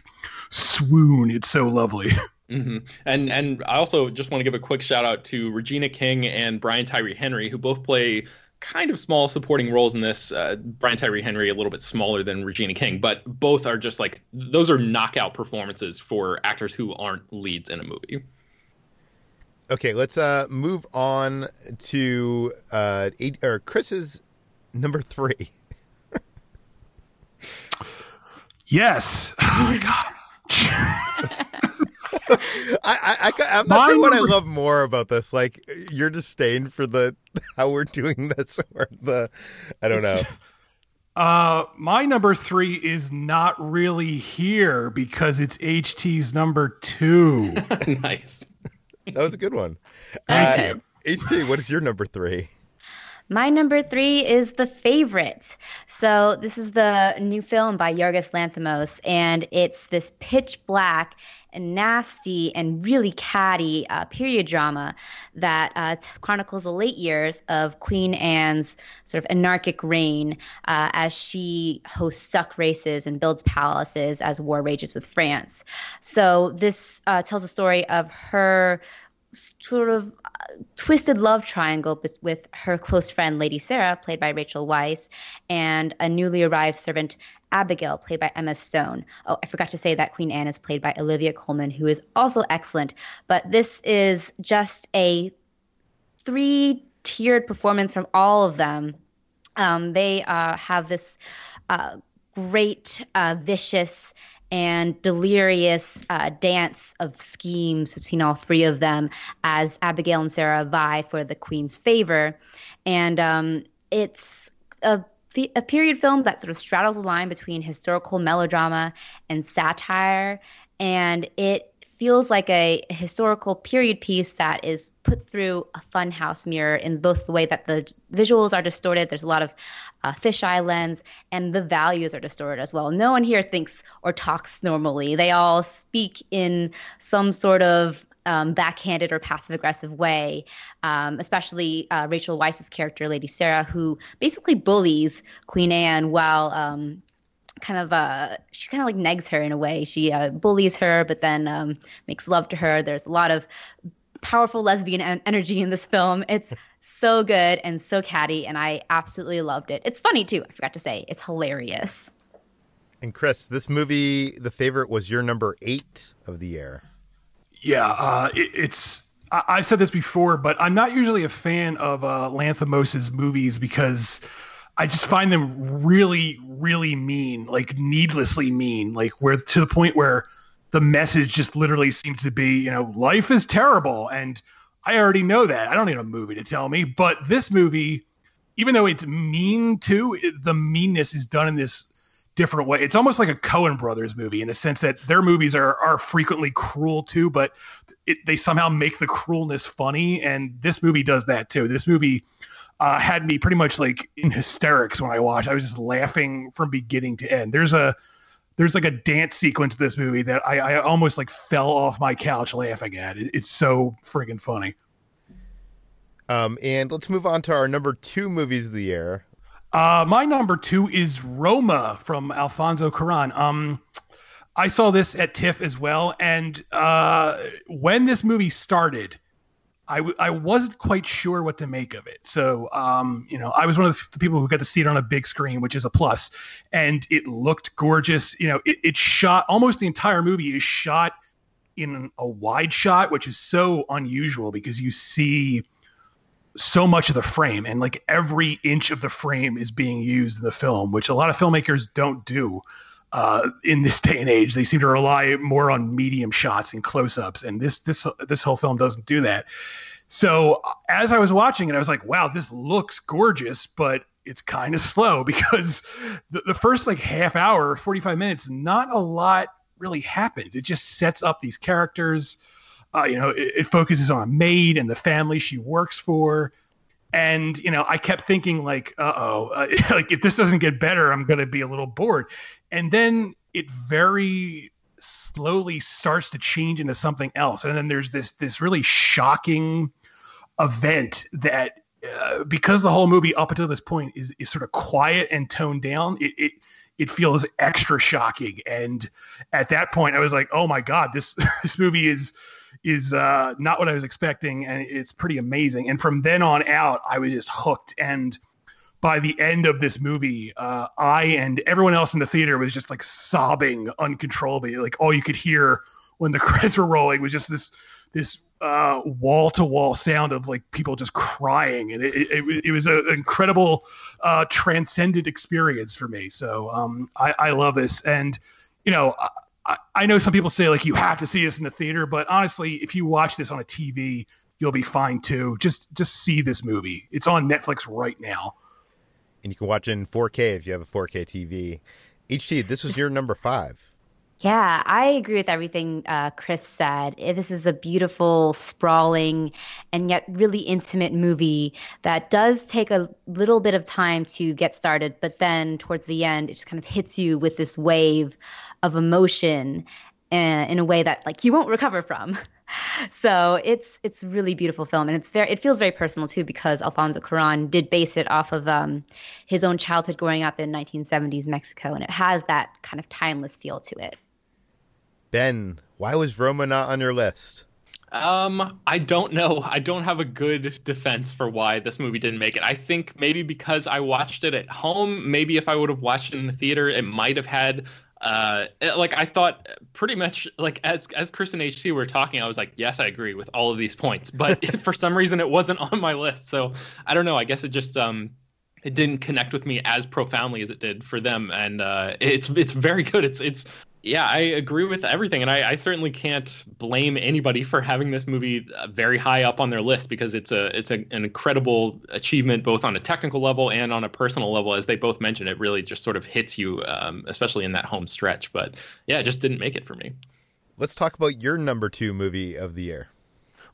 swoon. It's so lovely. Mm-hmm. And and I also just want to give a quick shout out to Regina King and Brian Tyree Henry, who both play kind of small supporting roles in this. Uh, Brian Tyree Henry a little bit smaller than Regina King, but both are just like those are knockout performances for actors who aren't leads in a movie. Okay, let's uh move on to uh eight, or Chris's number three. Yes. Oh my god. I, I, I, am not sure what I love more about this, like your disdain for the how we're doing this, or the I don't know. Uh, my number three is not really here because it's HT's number two. nice. That was a good one. Thank uh, you. HT, what is your number three? My number three is The Favorite. So, this is the new film by Yorgos Lanthimos, and it's this pitch black and nasty and really catty uh, period drama that uh, chronicles the late years of Queen Anne's sort of anarchic reign uh, as she hosts duck races and builds palaces as war rages with France. So, this uh, tells a story of her sort of twisted love triangle with her close friend Lady Sarah, played by Rachel Weisz, and a newly arrived servant Abigail, played by Emma Stone. Oh, I forgot to say that Queen Anne is played by Olivia Colman, who is also excellent. But this is just a three tiered performance from all of them. Um, they uh, have this uh, great, uh, vicious, and delirious uh, dance of schemes between all three of them as Abigail and Sarah vie for the queen's favor. And um, it's a, a period film that sort of straddles the line between historical melodrama and satire. And it feels like a, historical period piece that is put through a funhouse mirror in both the way that the visuals are distorted, there's a lot of uh, fisheye lens, and the values are distorted as well. No one here thinks or talks normally. They all speak in some sort of um, backhanded or passive aggressive way, um, especially uh, Rachel Weisz's character, Lady Sarah, who basically bullies Queen Anne while um, kind of uh she kind of like negs her in a way. She uh, bullies her but then um, makes love to her. There's a lot of powerful lesbian en- energy in this film. It's so good and so catty and i absolutely loved it. It's funny too. I forgot to say it's hilarious. And chris this movie the favorite was your number eight of the year. Yeah uh, it, it's I- I've said this before, but I'm not usually a fan of uh, Lanthimos's movies because I just find them really, really mean, like needlessly mean, like where to the point where the message just literally seems to be, you know, life is terrible. And I already know that. I don't need a movie to tell me. But this movie, even though it's mean too, it, the meanness is done in this different way. It's almost like a Coen Brothers movie in the sense that their movies are are frequently cruel too, but it, they somehow make the cruelness funny. And this movie does that too. This movie uh, had me pretty much like in hysterics when I watched. I was just laughing from beginning to end. There's a there's like a dance sequence of this movie that I, I almost like fell off my couch laughing at. It, it's so friggin' funny. Um, and let's move on to our number two movies of the year. Uh, my number two is Roma from Alfonso Cuarón. Um, I saw this at TIFF as well, and uh, when this movie started, I w- I wasn't quite sure what to make of it. So, um, you know, I was one of the people who got to see it on a big screen, which is a plus, and it looked gorgeous. You know, it, it shot almost the entire movie is shot in a wide shot, which is so unusual because you see so much of the frame and like every inch of the frame is being used in the film, which a lot of filmmakers don't do. Uh, in this day and age, they seem to rely more on medium shots and close-ups, and this this this whole film doesn't do that. So as I was watching it, I was like, "Wow, this looks gorgeous," but it's kind of slow because the, the first like half hour, forty five minutes, not a lot really happens. It just sets up these characters. Uh, you know, it, it focuses on a maid and the family she works for and you know i kept thinking like uh-oh uh, like if this doesn't get better i'm going to be a little bored. And then it very slowly starts to change into something else. And then there's this this really shocking event that uh, because the whole movie up until this point is is sort of quiet and toned down it, it it feels extra shocking. And at that point i was like oh my god this this movie is is uh, not what I was expecting, and it's pretty amazing. And from then on out, I was just hooked. And by the end of this movie, uh, I and everyone else in the theater was just like sobbing uncontrollably. Like all you could hear when the credits were rolling was just this this wall to wall sound of like people just crying, and it, it, it was an incredible, uh, transcendent experience for me. So um, I, I love this, and you know. I, know some people say like you have to see this in the theater, but honestly, if you watch this on a TV, you'll be fine too. Just just see this movie. It's on Netflix right now. And you can watch it in 4K if you have a 4K TV. HT, this was your number five. Yeah, I agree with everything uh, Chris said. This is a beautiful, sprawling, and yet really intimate movie that does take a little bit of time to get started, but then towards the end, it just kind of hits you with this wave of emotion uh, in a way that like you won't recover from. so it's it's really beautiful film and it's very it feels very personal too because Alfonso Cuarón did base it off of um, his own childhood growing up in 1970s Mexico and it has that kind of timeless feel to it. Ben, why was Roma not on your list? Um, I don't know. I don't have a good defense for why this movie didn't make it. I think maybe because I watched it at home. Maybe if I would have watched it in the theater, it might have had uh like i thought pretty much like as as chris and ht were talking i was like yes i agree with all of these points but for some reason it wasn't on my list. So i don't know i guess it just um it didn't connect with me as profoundly as it did for them and uh it's it's very good. It's it's yeah, I agree with everything, and I, I, certainly can't blame anybody for having this movie uh, very high up on their list because it's a it's a, an incredible achievement both on a technical level and on a personal level. As they both mentioned, it really just sort of hits you, um, especially in that home stretch. But yeah, it just didn't make it for me. Let's talk about your number two movie of the year.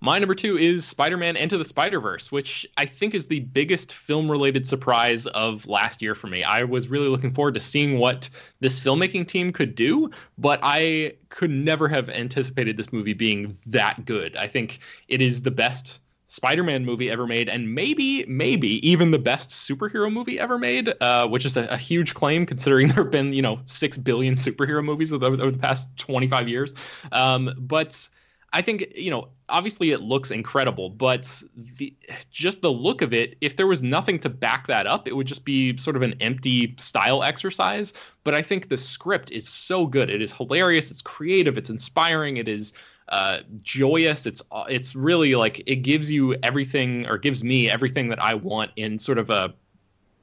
My number two is Spider Man Into the Spider Verse, which I think is the biggest film related surprise of last year for me. I was really looking forward to seeing what this filmmaking team could do, but I could never have anticipated this movie being that good. I think it is the best Spider-Man movie ever made, and maybe, maybe even the best superhero movie ever made, uh, which is a, a, huge claim considering there have been, you know, six billion superhero movies over, over the past 25 years. Um, but I think you know, obviously it looks incredible, but the just the look of it, if there was nothing to back that up, it would just be sort of an empty style exercise. But I think the script is so good. It is hilarious, it's creative, it's inspiring, it is uh, joyous. It's it's really like it gives you everything or gives me everything that I want in sort of a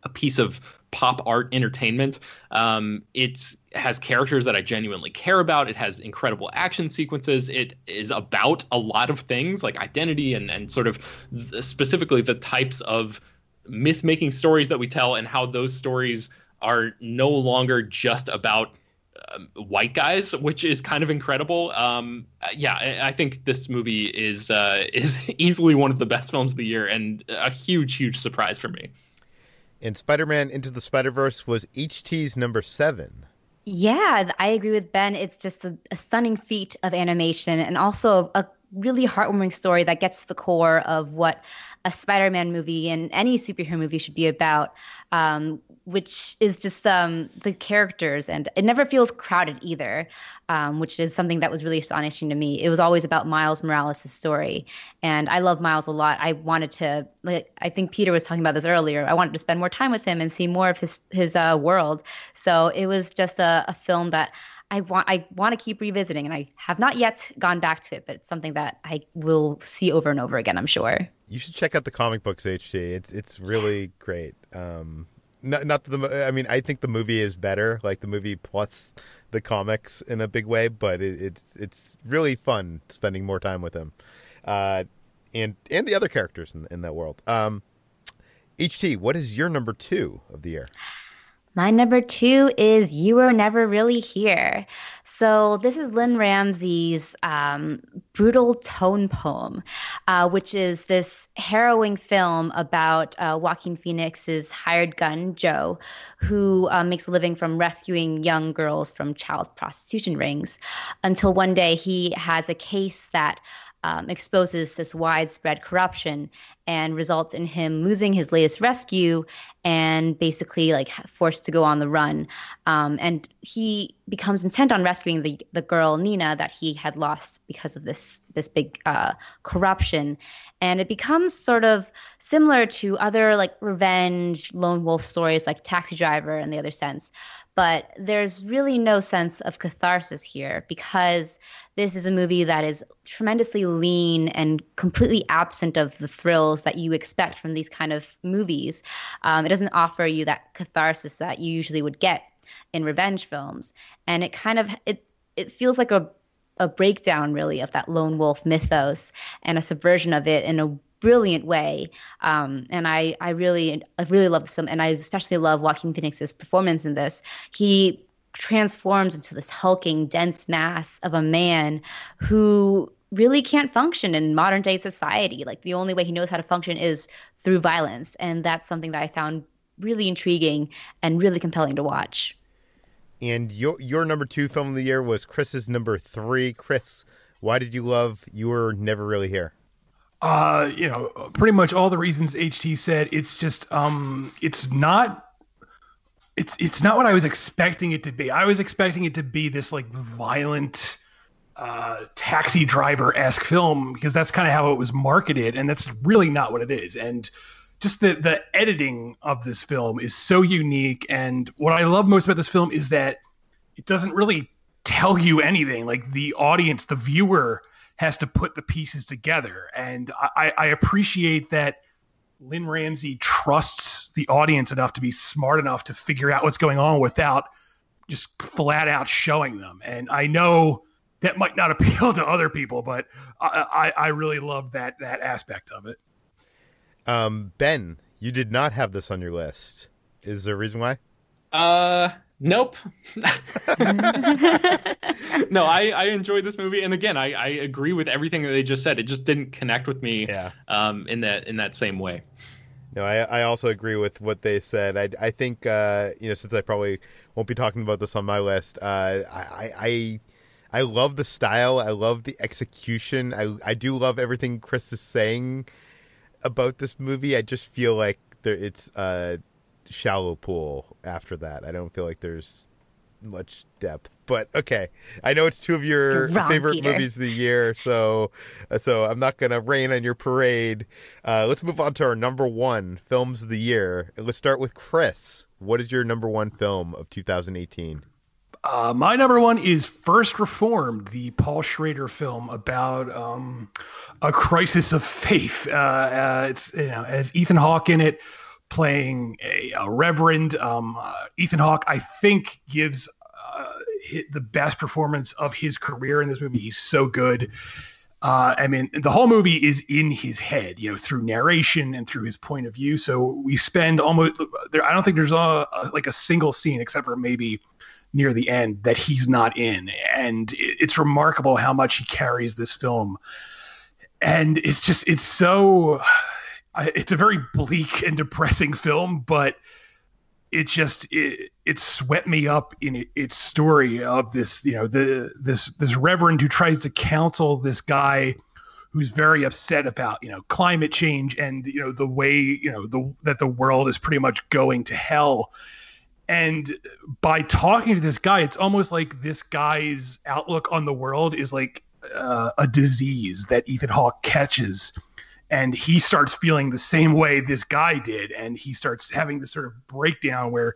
a piece of pop art entertainment. Um, it has characters that I genuinely care about. It has incredible action sequences. It is about a lot of things like identity and and sort of th- specifically the types of myth making stories that we tell and how those stories are no longer just about um, white guys, which is kind of incredible. Um, yeah, I, I, think this movie is uh, is easily one of the best films of the year and a huge, huge surprise for me. And Spider-Man Into the Spider-Verse was HT's number seven. Yeah, I agree with Ben. It's just a, a stunning feat of animation and also a really heartwarming story that gets to the core of what a Spider-Man movie and any superhero movie should be about, um, which is just um, the characters, and it never feels crowded either, um, which is something that was really astonishing to me. It was always about Miles Morales' story, and I love Miles a lot. I wanted to, like, I think Peter was talking about this earlier. I wanted to spend more time with him and see more of his his uh, world. So it was just a, a film that I want I want to keep revisiting, and I have not yet gone back to it, but it's something that I will see over and over again. I'm sure. You should check out the comic books, HT. It's it's really great. Um, not not the. I mean, I think the movie is better, like the movie plus the comics in a big way, but it, it's it's really fun spending more time with him, uh, and and the other characters in in that world. Um, HT, what is your number two of the year? My number two is You Were Never Really Here. So, this is Lynne Ramsay's um, brutal tone poem, uh, which is this harrowing film about uh, Joaquin Phoenix's hired gun, Joe, who uh, makes a living from rescuing young girls from child prostitution rings until one day he has a case that um, exposes this widespread corruption and results in him losing his latest rescue and basically like forced to go on the run. Um, and he becomes intent on rescuing the the girl Nina that he had lost because of this this big uh, corruption. And it becomes sort of similar to other like revenge lone wolf stories like Taxi Driver in the other sense, but there's really no sense of catharsis here because this is a movie that is tremendously lean and completely absent of the thrills that you expect from these kind of movies. Um, it doesn't offer you that catharsis that you usually would get in revenge films, and it kind of it it feels like a a breakdown really of that lone wolf mythos and a subversion of it in a brilliant way. Um, and I, I really, I really love this film, and I especially love Joaquin Phoenix's performance in this. He transforms into this hulking, dense mass of a man who really can't function in modern day society. Like the only way he knows how to function is through violence, and that's something that I found really intriguing and really compelling to watch. And your your number two film of the year was Chris's number three. Chris, why did you love You Were Never Really Here? Uh, you know, pretty much all the reasons HT said. It's just, um, it's not. It's it's not what I was expecting it to be. I was expecting it to be this like violent, uh, taxi driver esque film because that's kind of how it was marketed, and that's really not what it is. And just the the editing of this film is so unique. And what I love most about this film is that it doesn't really tell you anything. Like the audience, the viewer has to put the pieces together. And I, I appreciate that Lynne Ramsay trusts the audience enough to be smart enough to figure out what's going on without just flat out showing them. And I know that might not appeal to other people, but I, I, I really love that that aspect of it. Um, ben, you did not have this on your list. Is there a reason why? Uh, Nope. no, I, I enjoyed this movie, and again, I, I agree with everything that they just said. It just didn't connect with me. Yeah. Um, in that in that same way. No, I, I also agree with what they said. I, I think uh, you know since I probably won't be talking about this on my list, uh, I, I I love the style. I love the execution. I I do love everything Chris is saying about this movie. I just feel like there it's uh shallow pool after that. I don't feel like there's much depth. But okay, I know it's two of your wrong, favorite Peter. movies of the year, so uh, so I'm not gonna rain on your parade. Uh, let's move on to our number one films of the year. let's start with Chris. What is your number one film of 2018? Uh, my number one is First Reformed, the Paul Schrader film about um, a crisis of faith. Uh, uh, it's you know as Ethan Hawke in it, playing a, a reverend. Um, uh, Ethan Hawke, I think, gives uh, the best performance of his career in this movie. He's so good. Uh, I mean, the whole movie is in his head, you know, through narration and through his point of view. So we spend almost there. I don't think there's a, a like a single scene except for maybe near the end that he's not in, and it, it's remarkable how much he carries this film. And it's just it's so it's a very bleak and depressing film, but it just it, it swept me up in it, its story of this you know the this this reverend who tries to counsel this guy who's very upset about you know climate change and you know the way you know the that the world is pretty much going to hell. And by talking to this guy it's almost like this guy's outlook on the world is like uh, a disease that Ethan Hawke catches and he starts feeling the same way this guy did and he starts having this sort of breakdown where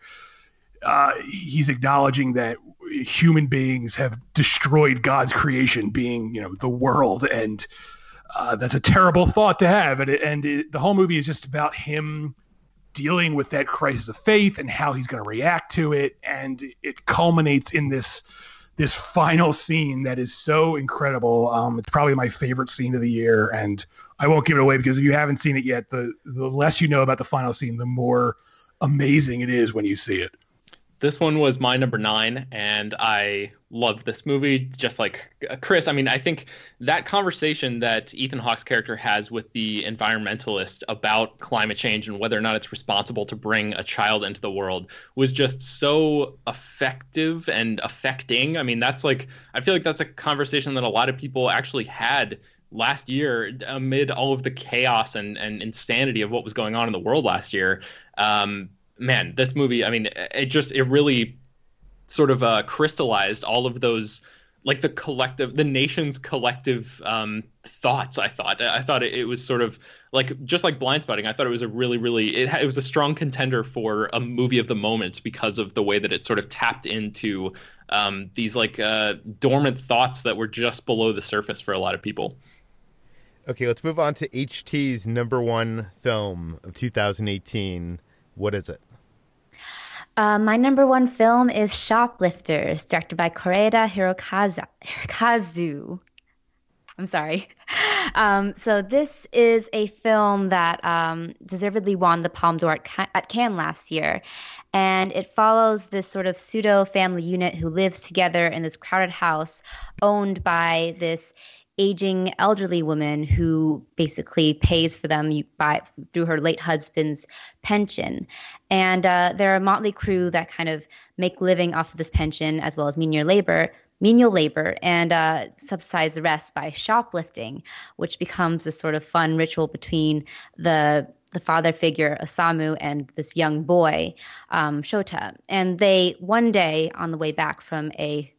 uh, he's acknowledging that human beings have destroyed god's creation being you know the world. And uh, that's a terrible thought to have. And, it, and it, the whole movie is just about him dealing with that crisis of faith and how he's going to react to it. And it culminates in this this final scene that is so incredible. Um, it's probably my favorite scene of the year, and I won't give it away because if you haven't seen it yet, the the less you know about the final scene, the more amazing it is when you see it. This one was my number nine, and I loved this movie. Just like uh, Chris, I mean, I think that conversation that Ethan Hawke's character has with the environmentalist about climate change and whether or not it's responsible to bring a child into the world was just so effective and affecting. I mean, that's like, I feel like that's a conversation that a lot of people actually had last year amid all of the chaos and, and insanity of what was going on in the world last year. Um, man, this movie, I mean, it just it really sort of uh, crystallized all of those like the collective the nation's collective um, thoughts i thought i thought it, it, was sort of like just like blindspotting i thought it was a really really it, it was a strong contender for a movie of the moment because of the way that it sort of tapped into um, these like uh, dormant thoughts that were just below the surface for a lot of people okay let's move on to ht's number one film of 2018 what is it uh, my number one film is Shoplifters, directed by Koreeda Hirokazu. I'm sorry. Um, so this is a film that um, deservedly won the Palme d'Or at, at Cannes last year, and it follows this sort of pseudo family unit who lives together in this crowded house owned by this aging elderly woman who basically pays for them by through her late husband's pension. And uh, they're a motley crew that kind of make living off of this pension as well as menial labor, menial labor, and uh, subsidize the rest by shoplifting, which becomes this sort of fun ritual between the the father figure Osamu and this young boy um, Shota. And they one day on the way back from a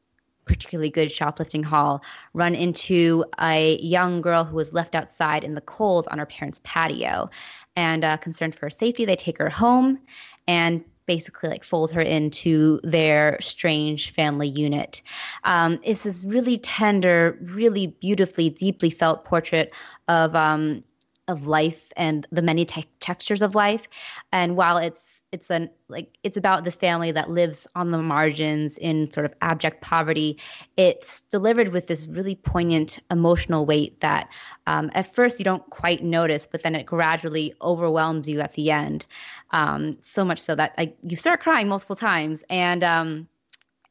particularly good shoplifting haul run into a young girl who was left outside in the cold on her parents' patio. And uh, concerned for her safety, they take her home and basically like fold her into their strange family unit. Um, it's this really tender, really beautifully, deeply felt portrait of um, of life and the many te- textures of life. And while it's it's an like it's about this family that lives on the margins in sort of abject poverty, it's delivered with this really poignant emotional weight that um, at first you don't quite notice, but then it gradually overwhelms you at the end. Um, so much so that like you start crying multiple times and. Um,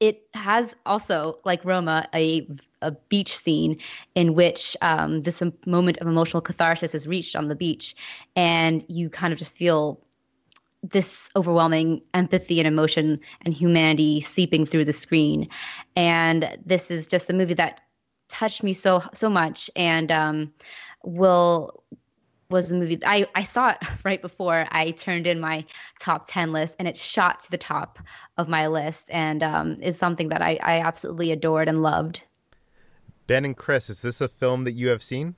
it has also, like Roma, a a beach scene in which um, this moment of emotional catharsis is reached on the beach, and you kind of just feel this overwhelming empathy and emotion and humanity seeping through the screen. And this is just the movie that touched me so so much, and um, will was a movie I, I saw it right before I turned in my top 10 list and it shot to the top of my list and um, is something that I, I absolutely adored and loved. Ben and Chris, is this a film that you have seen?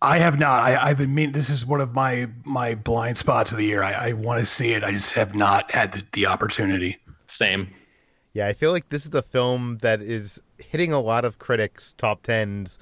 I have not. I, have been mean. This is one of my my blind spots of the year. I, I want to see it. I just have not had the, the opportunity. Same. Yeah, I feel like this is a film that is hitting a lot of critics' top tens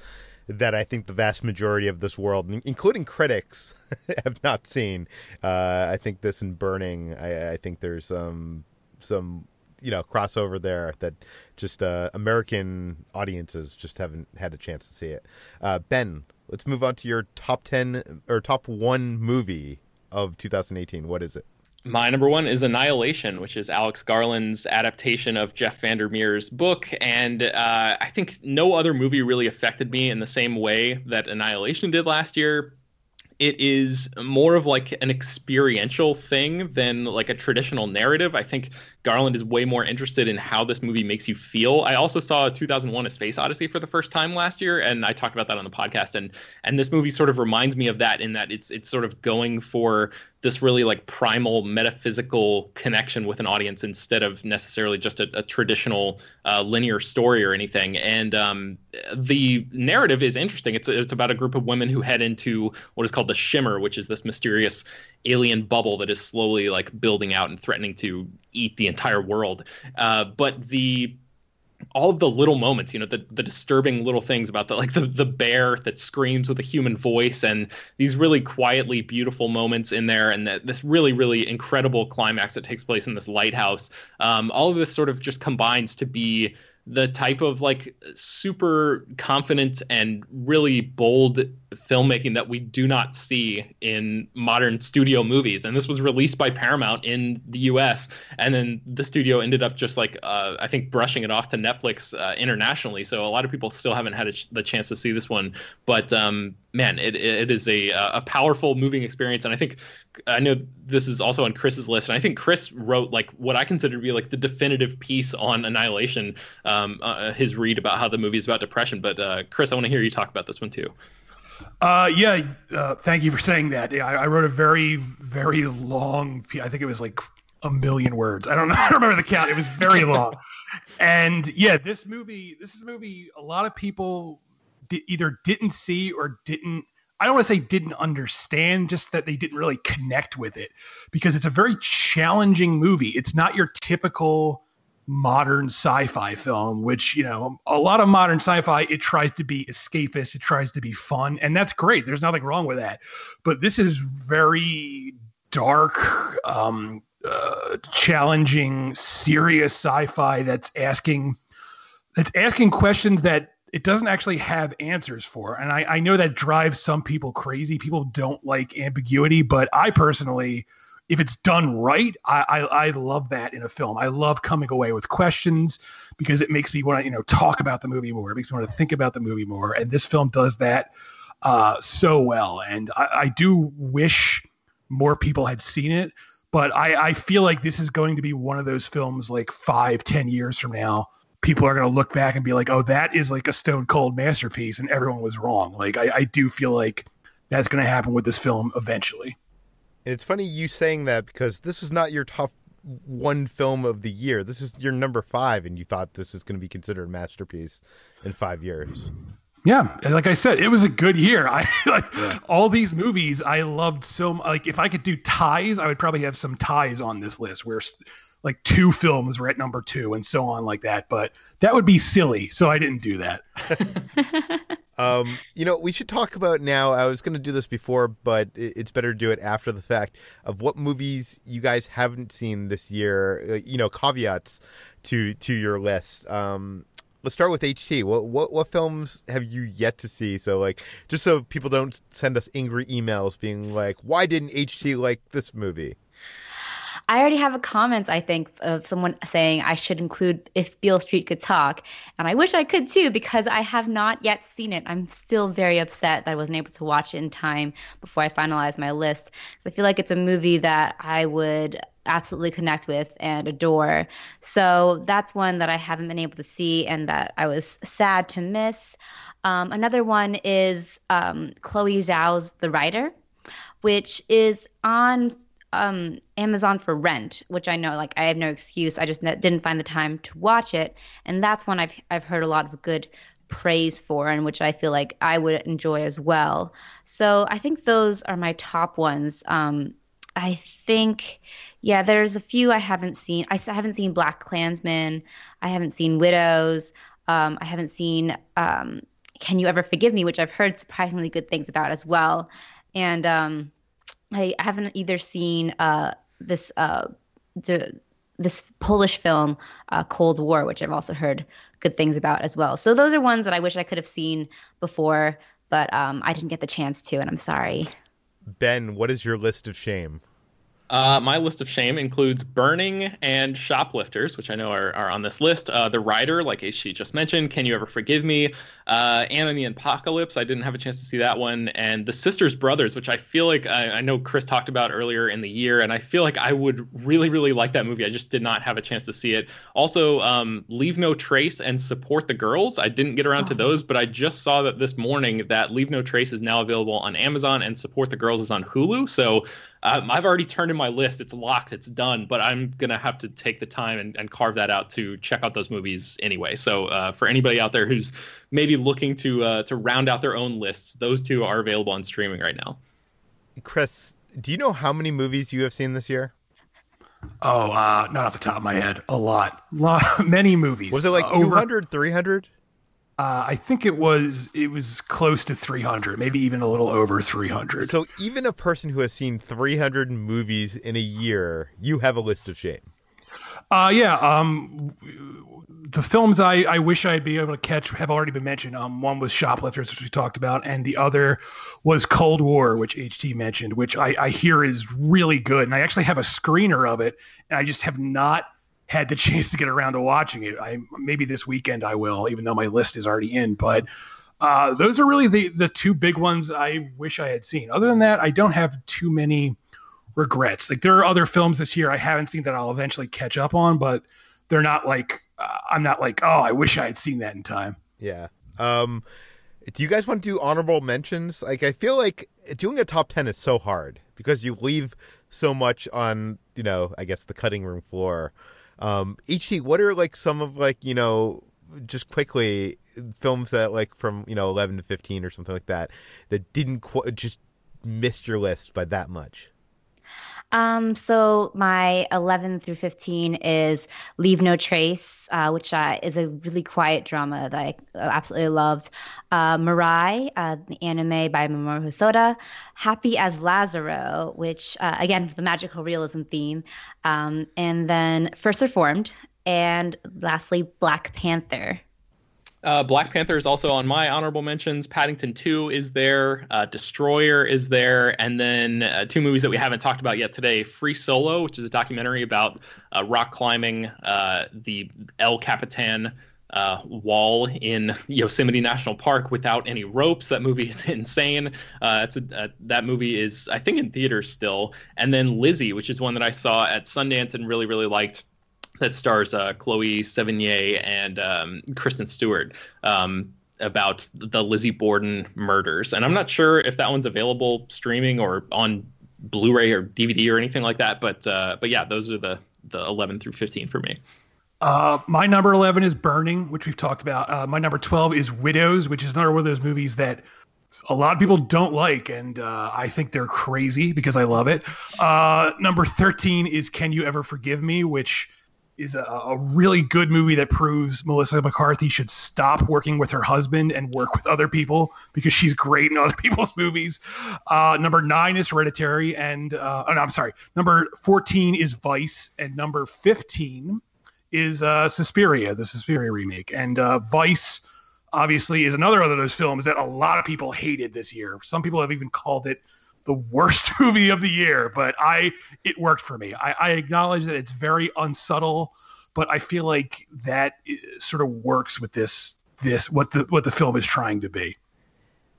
that I think the vast majority of this world, including critics, have not seen. Uh, I think this and Burning. I, I think there's um, some you know crossover there that just uh, American audiences just haven't had a chance to see it. Uh, ben, let's move on to your top ten or top one movie of 2018. What is it? My number one is Annihilation, which is Alex Garland's adaptation of Jeff VanderMeer's book. And uh, I think no other movie really affected me in the same way that Annihilation did last year it is more of like an experiential thing than like a traditional narrative. I think Garland is way more interested in how this movie makes you feel. I also saw 2001: A Space Odyssey for the first time last year, and I talked about that on the podcast. and And this movie sort of reminds me of that in that it's it's sort of going for this really like primal metaphysical connection with an audience instead of necessarily just a, a traditional uh, linear story or anything. And um, the narrative is interesting. It's it's about a group of women who head into what is called the Shimmer, which is this mysterious alien bubble that is slowly like building out and threatening to eat the entire world. Uh, but the all of the little moments, you know, the the disturbing little things about the like the the bear that screams with a human voice, and these really quietly beautiful moments in there, and this really really incredible climax that takes place in this lighthouse. Um, all of this sort of just combines to be the type of like super confident and really bold filmmaking that we do not see in modern studio movies and this was released by paramount in the us and then the studio ended up just like uh, i think brushing it off to netflix uh, internationally so a lot of people still haven't had ch- the chance to see this one but um, man it, it is a, a powerful moving experience and i think I know this is also on Chris's list, and I think Chris wrote like what I consider to be like the definitive piece on Annihilation, um, uh, his read about how the movie is about depression. But uh, Chris, I want to hear you talk about this one too. Uh, yeah, uh, thank you for saying that. I, I, wrote a very, very long. I think it was like a million words. I don't know. I don't remember the count. It was very long. and yeah, this movie, this is a movie a lot of people di- either didn't see or didn't I don't want to say didn't understand, just that they didn't really connect with it because it's a very challenging movie. It's not your typical modern sci-fi film, which, you know, a lot of modern sci-fi, it tries to be escapist, it tries to be fun, and that's great. There's nothing wrong with that. But this is very dark, um, uh, challenging, serious sci-fi that's asking that's asking questions that it doesn't actually have answers for. And I, I know that drives some people crazy. People don't like ambiguity, but I personally, if it's done right, I, I, I love that in a film. I love coming away with questions because it makes me want to, you know, talk about the movie more. It makes me want to think about the movie more. And this film does that uh, so well. And I, I do wish more people had seen it, but I, I feel like this is going to be one of those films like five, ten years from now people are going to look back and be like, oh, that is like a stone cold masterpiece, and everyone was wrong. Like, I, I do feel like that's going to happen with this film eventually. It's funny you saying that because this is not your top one film of the year. This is your number five, and you thought this is going to be considered a masterpiece in five years. Yeah, like I said, it was a good year. I like yeah. all these movies I loved so much. Like if I could do ties, I would probably have some ties on this list where like two films were at number two and so on like that. But that would be silly, so I didn't do that. um, you know, we should talk about now. I was going to do this before, but it's better to do it after the fact. Of what movies you guys haven't seen this year. Uh, you know, caveats to to your list. Um, let's start with HT. What, what what films have you yet to see? So like, just so people don't send us angry emails being like, "Why didn't HT like this movie?" I already have a comment, I think, of someone saying I should include If Beale Street Could Talk. And I wish I could too, because I have not yet seen it. I'm still very upset that I wasn't able to watch it in time before I finalize my list. Because I feel like it's a movie that I would absolutely connect with and adore. So that's one that I haven't been able to see and that I was sad to miss. Um, another one is um, Chloe Zhao's The Rider, which is on um, Amazon for rent, which I know like I have no excuse. I just didn't find the time to watch it, and that's one I've I've heard a lot of good praise for, and which I feel like I would enjoy as well. So I think those are my top ones. Um, I think, yeah, there's a few I haven't seen. I haven't seen BlacKkKlansman. I haven't seen Widows. Um, I haven't seen um, Can You Ever Forgive Me, which I've heard surprisingly good things about as well. And um, I, haven't either seen uh, this uh, this Polish film, uh, Cold War, which I've also heard good things about as well. So those are ones that I wish I could have seen before, but um, I didn't get the chance to, and I'm sorry. Ben, what is your list of shame? Uh, my list of shame includes burning and shoplifters, which I know are, are on this list. Uh, the Rider, like she just mentioned, Can You Ever Forgive Me? Uh, Anna and the Apocalypse, I didn't have a chance to see that one. And The Sisters Brothers, which I feel like I, I, know Chris talked about earlier in the year, and I feel like I would really, really like that movie. I just did not have a chance to see it. Also, um, Leave No Trace and Support the Girls. I didn't get around oh. to those, but I just saw that this morning that Leave No Trace is now available on Amazon and Support the Girls is on Hulu. So um, I've already turned in my list. It's locked. It's done. But I'm gonna have to take the time and, and carve that out to check out those movies anyway. So uh, for anybody out there who's maybe looking to uh, to round out their own lists, those two are available on streaming right now. Chris, do you know how many movies you have seen this year? Oh, uh, not off the top of my head. A lot, lot, many movies. Was it like uh, 200, 300? Uh, I think it was it was close to 300, maybe even a little over 300. So even a person who has seen 300 movies in a year, you have a list of shame. Uh, yeah. Um, the films I, I wish I'd be able to catch have already been mentioned. Um, one was Shoplifters, which we talked about, and the other was Cold War, which HT mentioned, which I, I hear is really good. And I actually have a screener of it, and I just have not – had the chance to get around to watching it. I maybe this weekend I will, even though my list is already in. But uh, those are really the the two big ones I wish I had seen. Other than that, I don't have too many regrets. Like there are other films this year I haven't seen that I'll eventually catch up on, but they're not like uh, I'm not like oh I wish I had seen that in time. Yeah. Um, do you guys want to do honorable mentions? Like I feel like doing a top ten is so hard because you leave so much on you know I guess the cutting room floor. Um, HT, what are like some of like you know just quickly films that like from you know 11 to 15 or something like that that didn't qu- just missed your list by that much um, so my 11 through 15 is Leave No Trace, uh, which uh, is a really quiet drama that I absolutely loved. Uh, Mirai, uh, the anime by Mamoru Hosoda. Happy as Lazzaro, which uh, again the magical realism theme. Um, and then First Reformed, and lastly Black Panther. Uh, Black Panther is also on my honorable mentions. Paddington 2 is there. Uh, Destroyer is there. And then uh, two movies that we haven't talked about yet today Free Solo, which is a documentary about uh, rock climbing uh, the El Capitan uh, wall in Yosemite National Park without any ropes. That movie is insane. it's a, that movie is, I think, in theaters still. And then Lizzie, which is one that I saw at Sundance and really, really liked that stars uh, Chloe Sevigny and um, Kristen Stewart um, about the Lizzie Borden murders. And I'm not sure if that one's available streaming or on Blu-ray or DVD or anything like that. But uh, but yeah, those are the the 11 through 15 for me. Uh, my number 11 is Burning, which we've talked about. Uh, my number 12 is Widows, which is another one of those movies that a lot of people don't like, and uh, I think they're crazy because I love it. Uh, number 13 is Can You Ever Forgive Me, which is a, a, really good movie that proves Melissa McCarthy should stop working with her husband and work with other people because she's great in other people's movies. Uh, number nine is Hereditary, and uh, oh, no, I'm sorry. Number fourteen is Vice, and number fifteen is uh, Suspiria, the Suspiria remake, and uh, Vice. Obviously, is another of those films that a lot of people hated this year. Some people have even called it the worst movie of the year, but I it worked for me. I, I acknowledge that it's very unsubtle, but I feel like that sort of works with this this what the what the film is trying to be.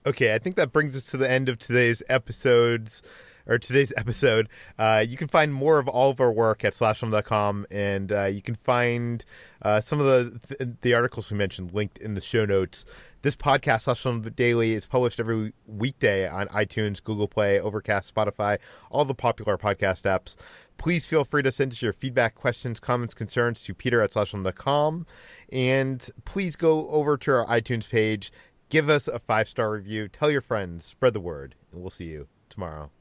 Okay, I think that brings us to the end of today's episodes or today's episode. Uh, you can find more of all of our work at slashfilm.com, and uh, you can find uh, some of the th- the articles we mentioned linked in the show notes. This podcast, Slash Daily, is published every weekday on iTunes, Google Play, Overcast, Spotify, all the popular podcast apps. Please feel free to send us your feedback, questions, comments, concerns to peter at slashfilm.com. And please go over to our iTunes page, give us a five star review, tell your friends, spread the word, and we'll see you tomorrow.